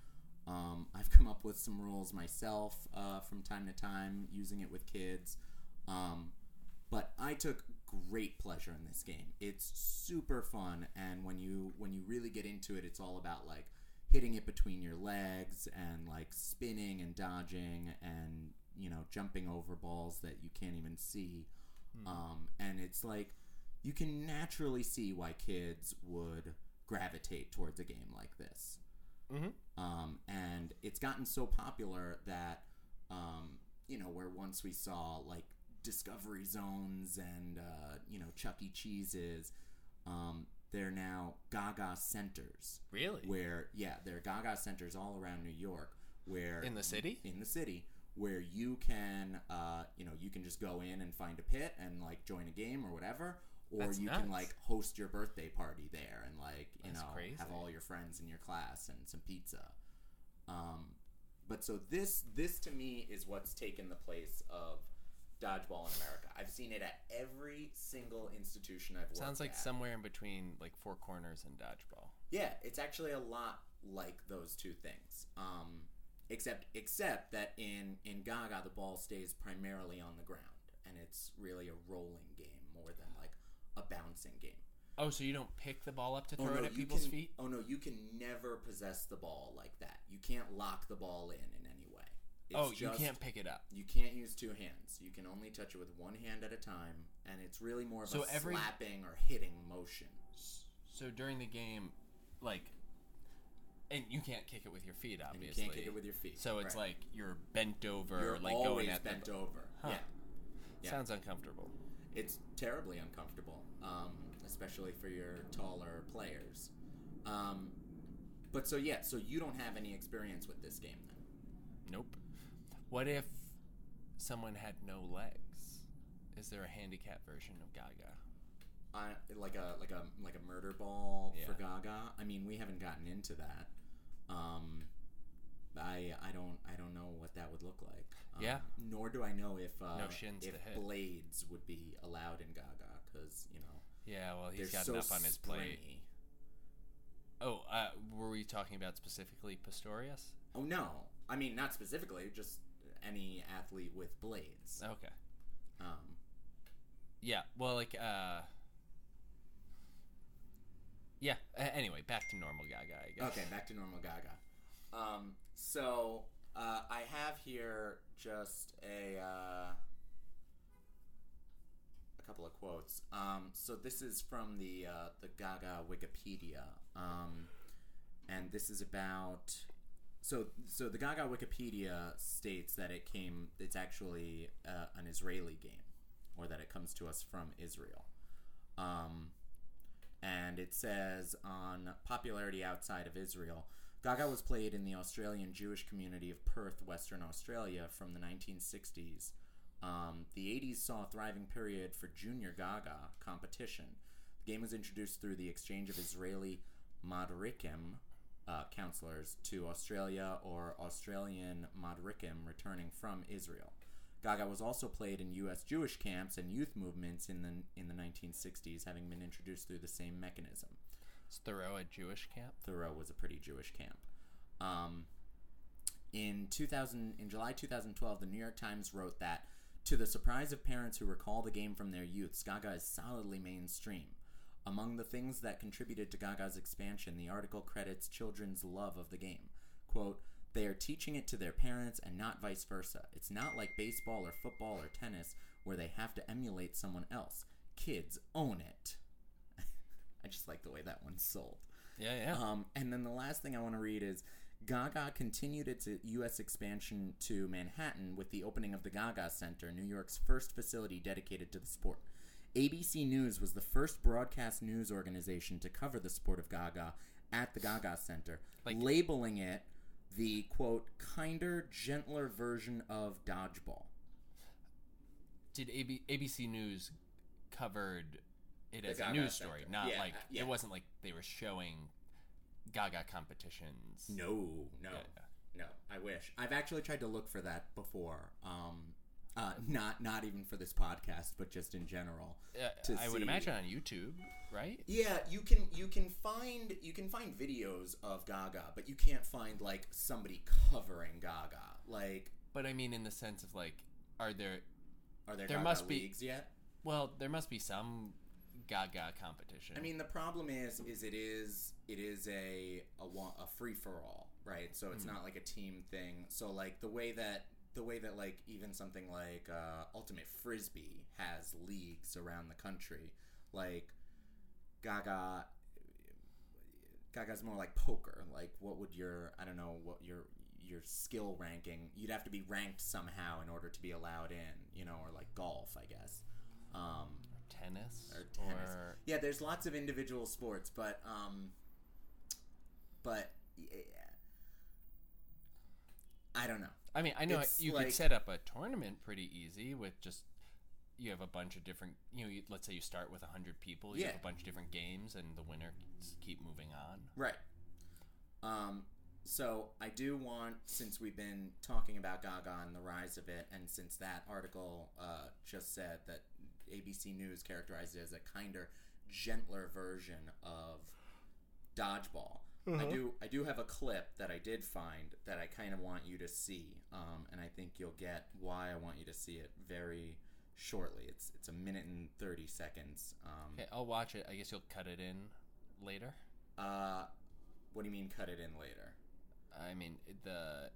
Um, I've come up with some rules myself uh, from time to time, using it with kids. Um, but I took great pleasure in this game. It's super fun, and when you when you really get into it, it's all about like hitting it between your legs and like spinning and dodging and you know jumping over balls that you can't even see. Um, and it's like you can naturally see why kids would gravitate towards a game like this. Mhm. Um, and it's gotten so popular that, um, you know, where once we saw like Discovery Zones and, uh, you know, Chuck E. Cheese's, um, they're now Gaga centers. Really? Where yeah, there are Gaga centers all around New York. Where In the city? in the city where you can uh, you know you can just go in and find a pit and like join a game or whatever or That's you nuts. can like host your birthday party there and like you That's know crazy. have all your friends in your class and some pizza um, but so this this to me is what's taken the place of dodgeball in america i've seen it at every single institution i've worked at. Sounds like at. somewhere in between like Four Corners and Dodgeball. Yeah, it's actually a lot like those two things. Um, except except that in in Gaga the ball stays primarily on the ground and it's really a rolling game more than like a bouncing game. Oh, so you don't pick the ball up to throw oh, no, it at people's can, feet? Oh no, you can never possess the ball like that. You can't lock the ball in in any oh, you just- can't pick it up. You can't use two hands. You can only touch it with one hand at a time, and it's really more of So a every- slapping or hitting motion. So during the game, like, and you can't kick it with your feet, And you can't kick it with your feet. So it's right. like you're bent over, you're like always going at bent the. over. Huh. Yeah. yeah. Sounds uncomfortable. it's terribly uncomfortable, um, especially for your taller players. Um, but so yeah, so you don't have any experience with this game then? Nope. What if someone had no legs? Is there a handicap version of Gaga? Uh, like a like a like a murder ball for Gaga. I mean, we haven't gotten into that. Um, I I don't I don't know what that would look like. Um, Yeah. Nor do I know if uh, No if blades would be allowed in Gaga because you know Yeah, well, he's got so enough on his plate. springy. Oh, uh, were we talking about specifically Pistorius? Oh no, I mean not specifically, just any athlete with blades. Okay. Um, Yeah. Well, like, uh, yeah. a- anyway, back to normal Gaga. I guess. okay, back to normal Gaga. Um, so uh, I have here just a uh, a couple of quotes. Um, so this is from the uh, the Gaga Wikipedia, um, and this is about. So, so the Gaga Wikipedia states that it came. It's actually uh, an Israeli game, or that it comes to us from Israel. Um, and it says on popularity outside of Israel, Gaga was played in the Australian Jewish community of Perth, Western Australia, from the 1960s. Um, the 80s saw a thriving period for junior Gaga competition. The game was introduced through the exchange of Israeli Madrikim uh, counselors to Australia or Australian Madrikim returning from Israel. Gaga was also played in U.S. Jewish camps and youth movements in the in the 1960s, having been introduced through the same mechanism. Is Thoreau a Jewish camp? Thoreau was a pretty Jewish camp. Um, in 2000, in July 2012, the New York Times wrote that, to the surprise of parents who recall the game from their youths, Gaga is solidly mainstream. Among the things that contributed to Gaga's expansion, the article credits children's love of the game. Quote, they are teaching it to their parents and not vice versa. It's not like baseball or football or tennis where they have to emulate someone else. Kids own it. I just like the way that one's sold. Yeah, yeah. Um, and then the last thing I want to read is Gaga continued its U.S. expansion to Manhattan with the opening of the Gaga Center, New York's first facility dedicated to the sport. ABC News was the first broadcast news organization to cover the sport of Gaga at the Gaga Center, Like- labeling it the quote kinder, gentler version of dodgeball. Did AB- ABC News covered it The as a Gaga news Center. story, not Yeah, like uh, yeah. it wasn't like they were showing Gaga competitions. No, no, Yeah. no. I wish. I've actually tried to look for that before. Um, uh, not not even for this podcast, but just in general. Uh, I would imagine on YouTube, right? Yeah, you can you can find you can find videos of Gaga, but you can't find like somebody covering Gaga. Like, But I mean, in the sense of like, are there? are there, There Gaga must be- yet? Well, there must be some Gaga competition. I mean, the problem is, is it is it is a a, a free for all, right? So it's not like a team thing. So like the way that the way that like even something like uh, Ultimate Frisbee has leagues around the country, like Gaga. Gaga's more like poker. Like, what would your I don't know what your your skill ranking? You'd have to be ranked somehow in order to be allowed in, you know, or like golf, I guess. Um, or tennis or tennis. or- yeah, there's lots of individual sports, but um, but yeah, I don't know. I mean, I know It's you like- could set up a tournament pretty easy with just you have a bunch of different. You know, you, let's say you start with hundred people. You have a bunch of different games, and the winner s- keep moving on. Right. Um, so I do want, since we've been talking about Gaga and the rise of it, and since that article uh, just said that ABC News characterized it as a kinder, gentler version of dodgeball. I do I do have a clip that I did find that I kind of want you to see, um, and I think you'll get why I want you to see it very shortly. It's it's a minute and thirty seconds. Um, Okay, I'll watch it. I guess you'll cut it in later. uh, what do you mean? Cut it in later? I mean, the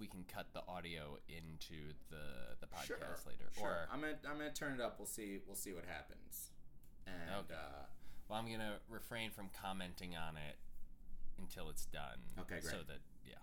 we can cut the audio into the the podcast later. Sure. Or I'm gonna I'm gonna turn it up. We'll see we'll see what happens. And Okay. uh, well, I'm gonna refrain from commenting on it until it's done. Okay, So that yeah.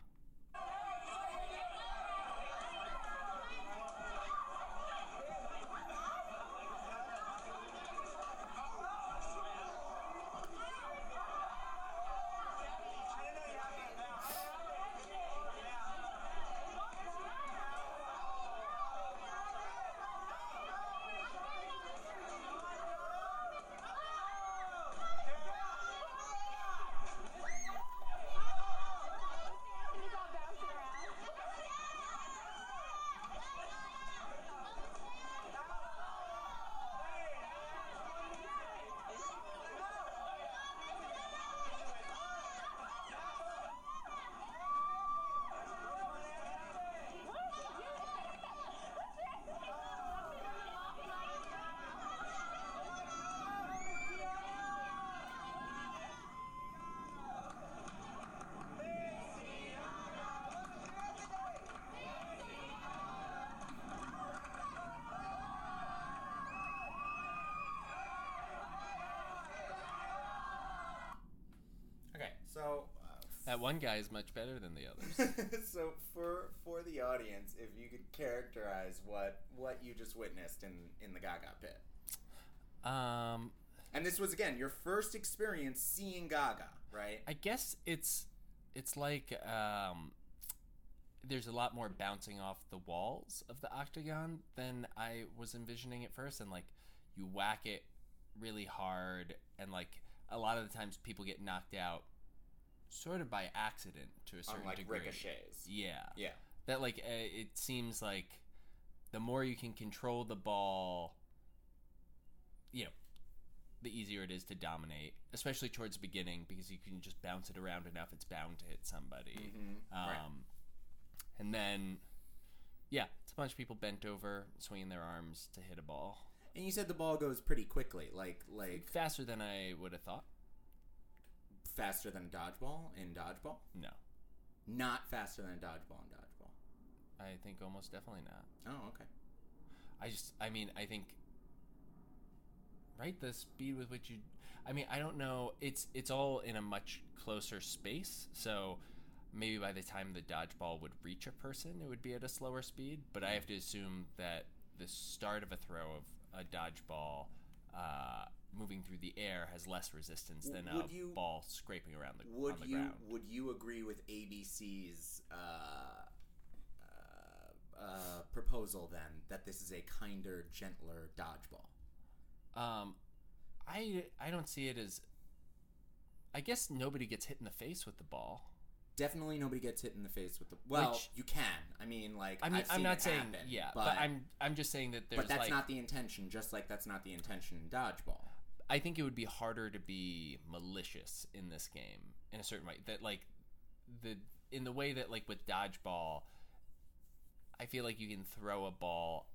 okay, so That one guy is much better than the others. so for for the audience, if you could characterize what what you just witnessed in in the Gaga pit, um, and this was again your first experience seeing Gaga, right? I guess it's it's like um, there's a lot more bouncing off the walls of the octagon than I was envisioning at first, and like you whack it really hard, and like a lot of the times people get knocked out sort of by accident to a certain like degree. ricochets. Yeah, Yeah. that like uh, it seems like the more you can control the ball, you know, the easier it is to dominate, especially towards the beginning because you can just bounce it around enough, it's bound to hit somebody. Mhm. Um, Right. And then, yeah, it's a bunch of people bent over, swinging their arms to hit a ball And you said the ball goes pretty quickly, like like faster than I would have thought. Faster than dodgeball in dodgeball. No, Not faster than dodgeball in dodgeball. I think almost definitely not. Oh, okay. I just, I mean, I think, right, the speed with which you, I mean, I don't know. It's it's all in a much closer space, so maybe by the time the dodgeball would reach a person, it would be at a slower speed. But I have to assume that the start of a throw of a dodgeball. Uh, moving through the air has less resistance than Would a you- ball scraping around the, Would the you ground. would you agree with ABC's uh, uh, uh, proposal then that this is a kinder, gentler dodgeball? Um, I I don't see it as. I guess nobody gets hit in the face with the ball. Definitely, nobody gets hit in the face with the. Well, Which- you can. I mean, like I mean, I've I'm not saying happen, yeah, but, but, I'm I'm just saying that there's but that's like not the intention. Just like that's not the intention in dodgeball. I think it would be harder to be malicious in this game in a certain way. That like the in the way that like with dodgeball, I feel like you can throw a ball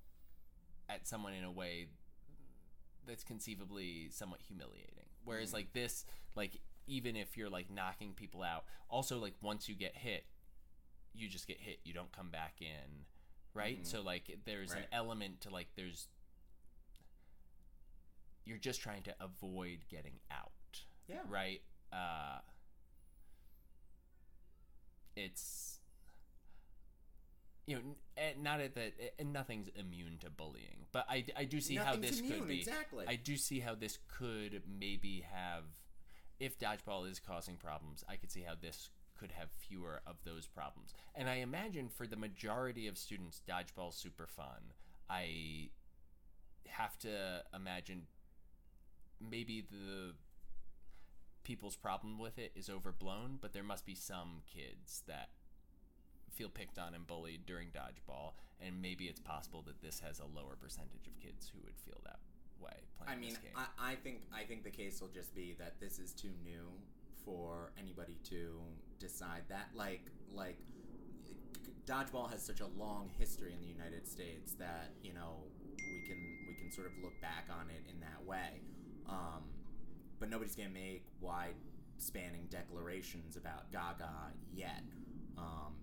at someone in a way that's conceivably somewhat humiliating. Whereas Mhm. like this, like even if you're like knocking people out, also like once you get hit, you just get hit. You don't come back in, right? Mhm. So like there's an element to like there's you're just trying to avoid getting out, Yeah. right? Uh, it's you know, n- eh, not at that, and eh, eh, nothing's immune to bullying. But I, I do see how this immune, could be. exactly. I do see how this could maybe have, if dodgeball is causing problems, I could see how this could have fewer of those problems. And I imagine for the majority of students, dodgeball's super fun. I have to imagine maybe the people's problem with it is overblown, but there must be some kids that feel picked on and bullied during dodgeball, and maybe it's possible that this has a lower percentage of kids who would feel that way playing I mean. I, I think I think the case will just be that this is too new for anybody to decide that. Like like dodgeball has such a long history in the United States that you know we can we can sort of look back on it in that way. Um, but nobody's gonna make wide spanning declarations about Gaga yet um,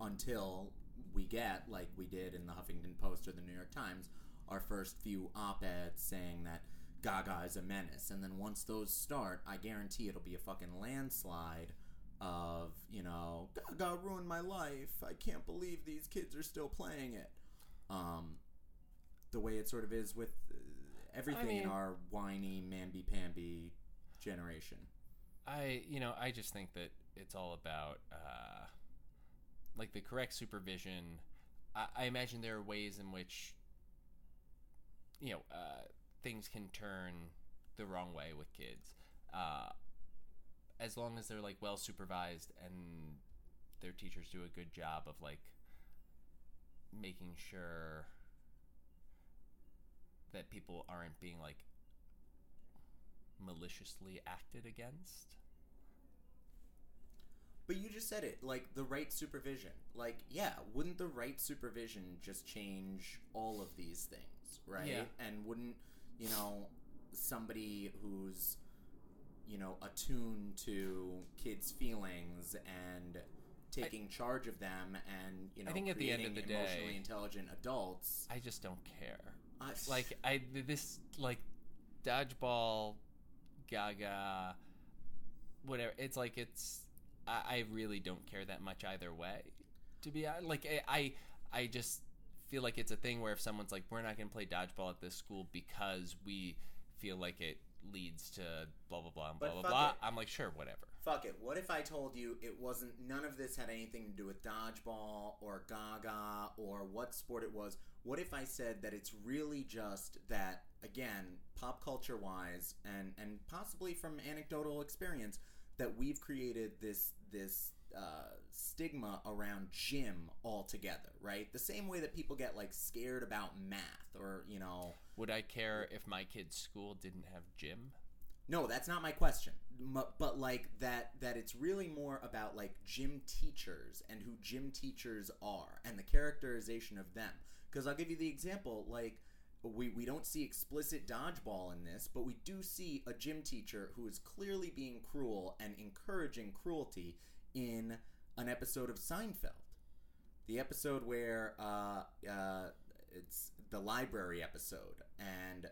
until we get like we did in the Huffington Post or the New York Times our first few op-eds saying that Gaga is a menace, and then once those start, I guarantee it'll be a fucking landslide of you know Gaga ruined my life. I can't believe these kids are still playing it. Um, the way it sort of is with everything in mean- our whiny mamby pamby generation. I you know I just think that it's all about uh, like the correct supervision. I, I imagine there are ways in which you know uh, things can turn the wrong way with kids, uh, as long as they're like well supervised and their teachers do a good job of like making sure that people aren't being like maliciously acted against. But you just said it, like the right supervision. Like, yeah, wouldn't the right supervision just change all of these things, right? Yeah. And wouldn't, you know, somebody who's, you know, attuned to kids' feelings and taking charge of them and, you know, I think at the end of the day- emotionally intelligent adults. I just don't care. I, Like I this like dodgeball, Gaga, whatever. It's like it's I, I really don't care that much either way. To be hon- like I I, I just feel like it's a thing where if someone's like we're not going to play dodgeball at this school because we feel like it leads to blah blah blah and blah blah blah. it. I'm like sure whatever. Fuck it. What if I told you it wasn't, none of this had anything to do with dodgeball or gaga or what sport it was? What if I said that it's really just that, again, pop culture wise and, and possibly from anecdotal experience, that we've created this, this, uh, stigma around gym altogether, right? The same way that people get like scared about math or, you know, Would I care if my kid's school didn't have gym? No, that's not my question. But like that that it's really more about like gym teachers and who gym teachers are and the characterization of them. Cuz I'll give you the example like we, we don't see explicit dodgeball in this, but we do see a gym teacher who is clearly being cruel and encouraging cruelty in an episode of Seinfeld. The episode where uh, uh, it's the library episode, and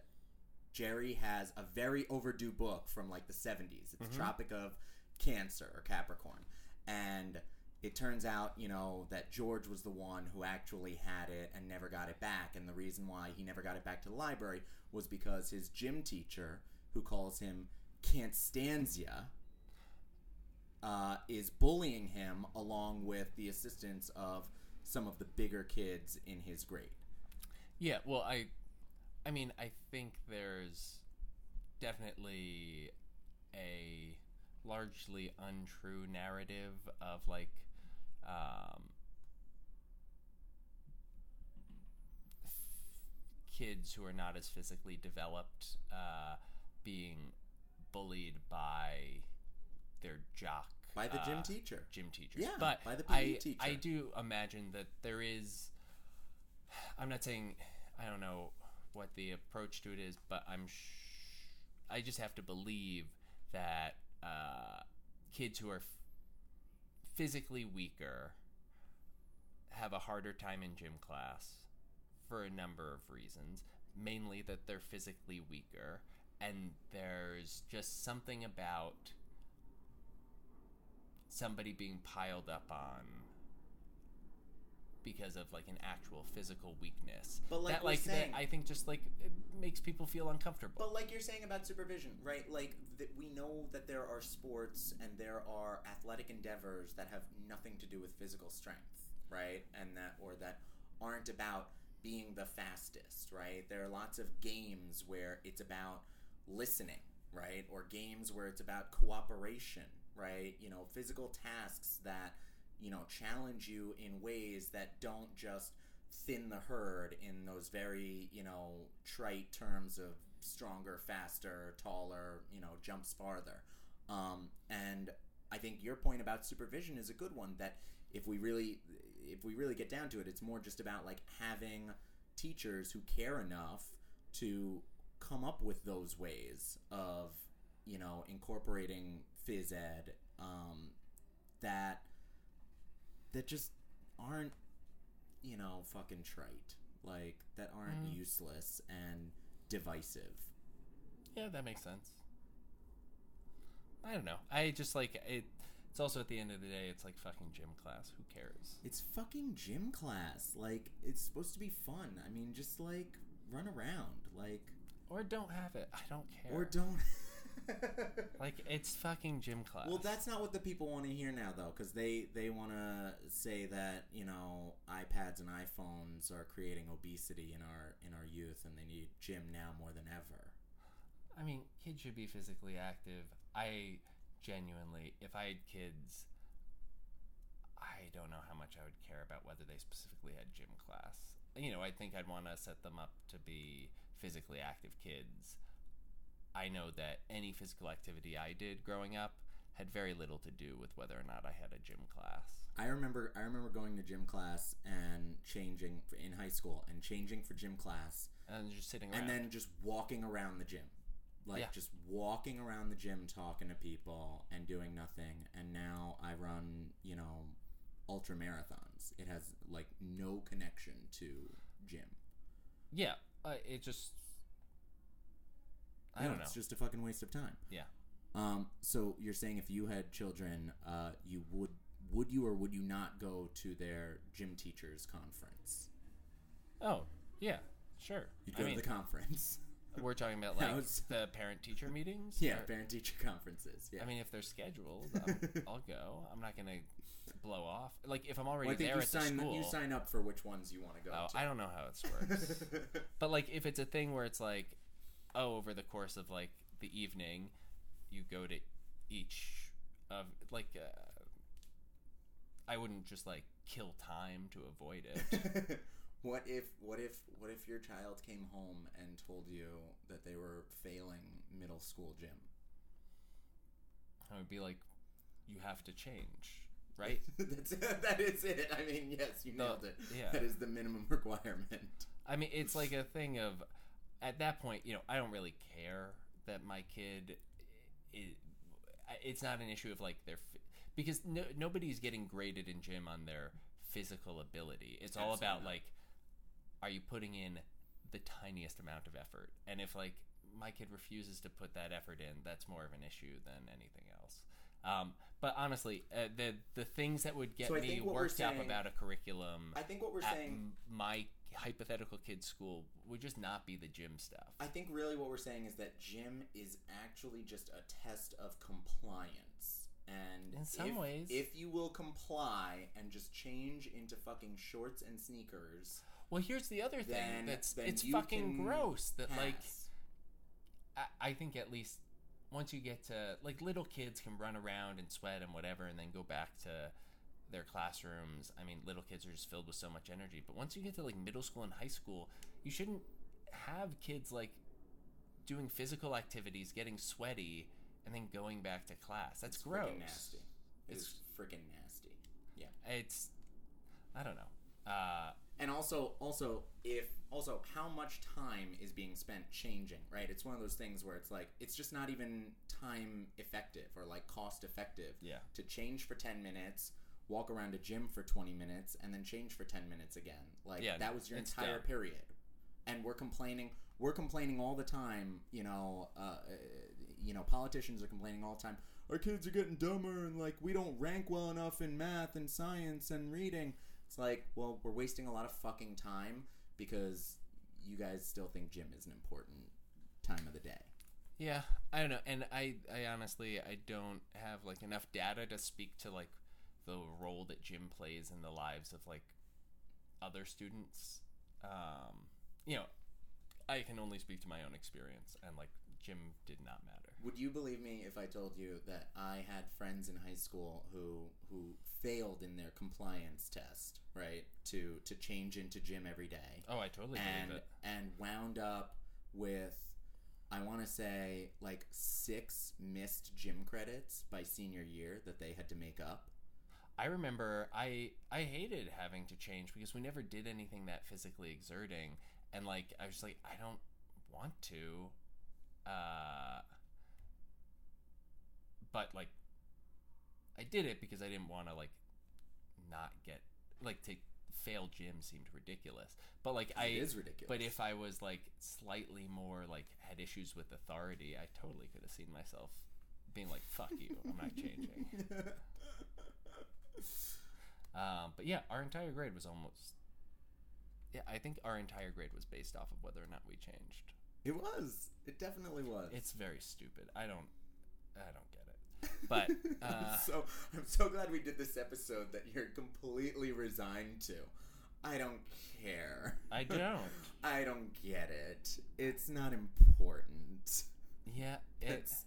Jerry has a very overdue book from like the 70s. It's Tropic of Cancer or Capricorn. And it turns out, you know, that George was the one who actually had it and never got it back. And the reason why he never got it back to the library was because his gym teacher, who calls him Constanzia, uh, is bullying him along with the assistance of some of the bigger kids in his grade. Yeah, well, I, I mean, I think there's definitely a largely untrue narrative of like, um, kids who are not as physically developed uh, being bullied by their jock By the gym uh, teacher. gym teachers. Yeah, but by the I, PE teacher. I do imagine that there is. I'm not saying I don't know what the approach to it is, but I'm. Sh- I just have to believe that uh, kids who are physically weaker have a harder time in gym class for a number of reasons. Mainly that they're physically weaker, and there's just something about somebody being piled up on because of like an actual physical weakness. But like that like saying- that I think just like it makes people feel uncomfortable. But like you're saying about supervision, right? Like that we know that there are sports and there are athletic endeavors that have nothing to do with physical strength, right? And that or that aren't about being the fastest, right? There are lots of games where it's about listening, right? Or games where it's about cooperation, right? You know, physical tasks that, you know, challenge you in ways that don't just thin the herd in those very, you know, trite terms of stronger, faster, taller, you know, jumps farther. Um, and I think your point about supervision is a good one that if we really if we really get down to it, it's more just about like having teachers who care enough to come up with those ways of, you know, incorporating phys ed um, that that just aren't you know fucking trite like that aren't Mm. useless and divisive yeah, that makes sense. I don't know. I just like it. It's also at the end of the day, it's like fucking gym class. Who cares? it's fucking gym class like it's supposed to be fun i mean just like run around like Or don't have it. I don't care. or don't like it's fucking gym class. well that's not what the people want to hear now though because they they want to say that you know ipads and iphones are creating obesity in our in our youth and they need gym now more than ever I mean, kids should be physically active. I genuinely, if I had kids, I don't know how much I would care about whether they specifically had gym class. You know, I think I'd want to set them up to be physically active kids. I know that any physical activity I did growing up had very little to do with whether or not I had a gym class. I remember I remember going to gym class and changing for, in high school and changing for gym class And just sitting around. and then just walking around the gym. Like Yeah. just walking around the gym talking to people and doing nothing and now I run, you know, ultra marathons. It has like no connection to gym. yeah, uh, it just. I don't know. It's just a fucking waste of time. Yeah. Um so you're saying if you had children, uh you would would you or would you not go to their gym teachers conference? Oh, yeah, sure. You'd I go mean, to the conference. We're talking about like How's- the parent teacher meetings. yeah, Or- parent teacher conferences. Yeah. I mean, if they're scheduled, I'll go. I'm not gonna blow off. Like if I'm already Well, I think there at the school. you sign up for which ones you want to go oh, to. I don't know how it works. but like if it's a thing where it's like, oh, over the course of like the evening, you go to each of like. Uh, I wouldn't just like kill time to avoid it. what if what if what if your child came home and told you that they were failing middle school gym? I would be like, you have to change, right? That's that is it. I mean, yes, you The- nailed it. yeah. That is the minimum requirement. I mean, it's like a thing of, at that point, you know, I don't really care that my kid, is, it's not an issue of like their, because no, nobody's getting graded in gym on their physical ability. It's all Absolutely about like, are you putting in the tiniest amount of effort? And if like my kid refuses to put that effort in, that's more of an issue than anything else. Um, but honestly, uh, the the things that would get So me worked up about a curriculum I think what we're saying. my hypothetical kid's school would just not be the gym stuff. I think really what we're saying is that gym is actually just a test of compliance. And In some if, ways. if you will comply and just change into fucking shorts and sneakers, well, here's the other thing then that's then it's fucking gross that like. I, I think at least once you get to like little kids can run around and sweat and whatever and then go back to their classrooms. I mean, little kids are just filled with so much energy. But once you get to like middle school and high school, you shouldn't have kids like doing physical activities, getting sweaty, and then going back to class. That's It's gross. nasty. It's, It's- freaking nasty. Yeah. It's I don't know. Uh, And also, also, if also, how much time is being spent changing? Right. It's one of those things where it's like it's just not even time effective or like cost effective. Yeah. To change for ten minutes, walk around a gym for twenty minutes, and then change for ten minutes again. Like Yeah, that was your entire dumb. period. And we're complaining. We're complaining all the time. You know. Uh, uh, you know, politicians are complaining all the time. Our kids are getting dumber, and like we don't rank well enough in math and science and reading. It's like, well, we're wasting a lot of fucking time because you guys still think gym is an important time of the day. Yeah, I don't know, and I, I honestly, I don't have like enough data to speak to like the role that gym plays in the lives of like other students. Um, you know, I can only speak to my own experience, and like gym did not matter. Would you believe me if I told you that I had friends in high school who who failed in their compliance test, right? To to change into gym every day. Oh, I totally and believe it. and wound up with I want to say like 6 missed gym credits by senior year that they had to make up. I remember I I hated having to change because we never did anything that physically exerting, and like I was like I don't want to, uh, but like I did it because I didn't want to like not get like to fail gym seemed ridiculous, but like I is ridiculous. but if I was like slightly more like had issues with authority, I totally could have seen myself being like fuck you, I'm not changing. Um, but yeah, our entire grade was almost. Yeah, I think our entire grade was based off of whether or not we changed. it was. It definitely was. It's very stupid. I don't, I don't get it. But uh, so I'm so glad we did this episode that you're completely resigned to. I don't care. I don't. I don't get it. It's not important. Yeah, It's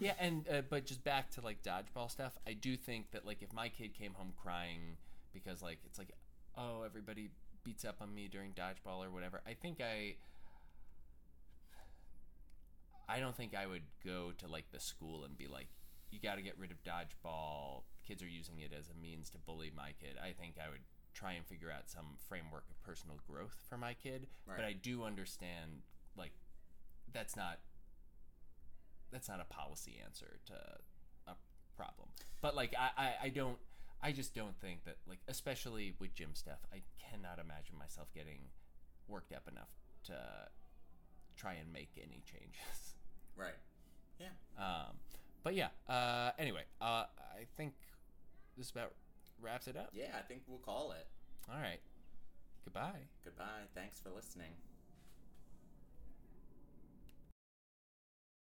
yeah, and uh, but just back to like dodgeball stuff. I do think that like if my kid came home crying because like it's like, oh, everybody beats up on me during dodgeball or whatever. I think I. I don't think I would go to like the school and be like, you got to get rid of dodgeball. Kids are using it as a means to bully my kid. I think I would try and figure out some framework of personal growth for my kid. But I do understand like that's not that's not a policy answer to a problem. But like I, I, I don't I just don't think that like especially with gym stuff, I cannot imagine myself getting worked up enough to try and make any changes. right. Yeah. Um, but yeah. Uh, anyway, uh, I think this about wraps it up. Yeah, I think we'll call it. All right. Goodbye. Goodbye. Thanks for listening.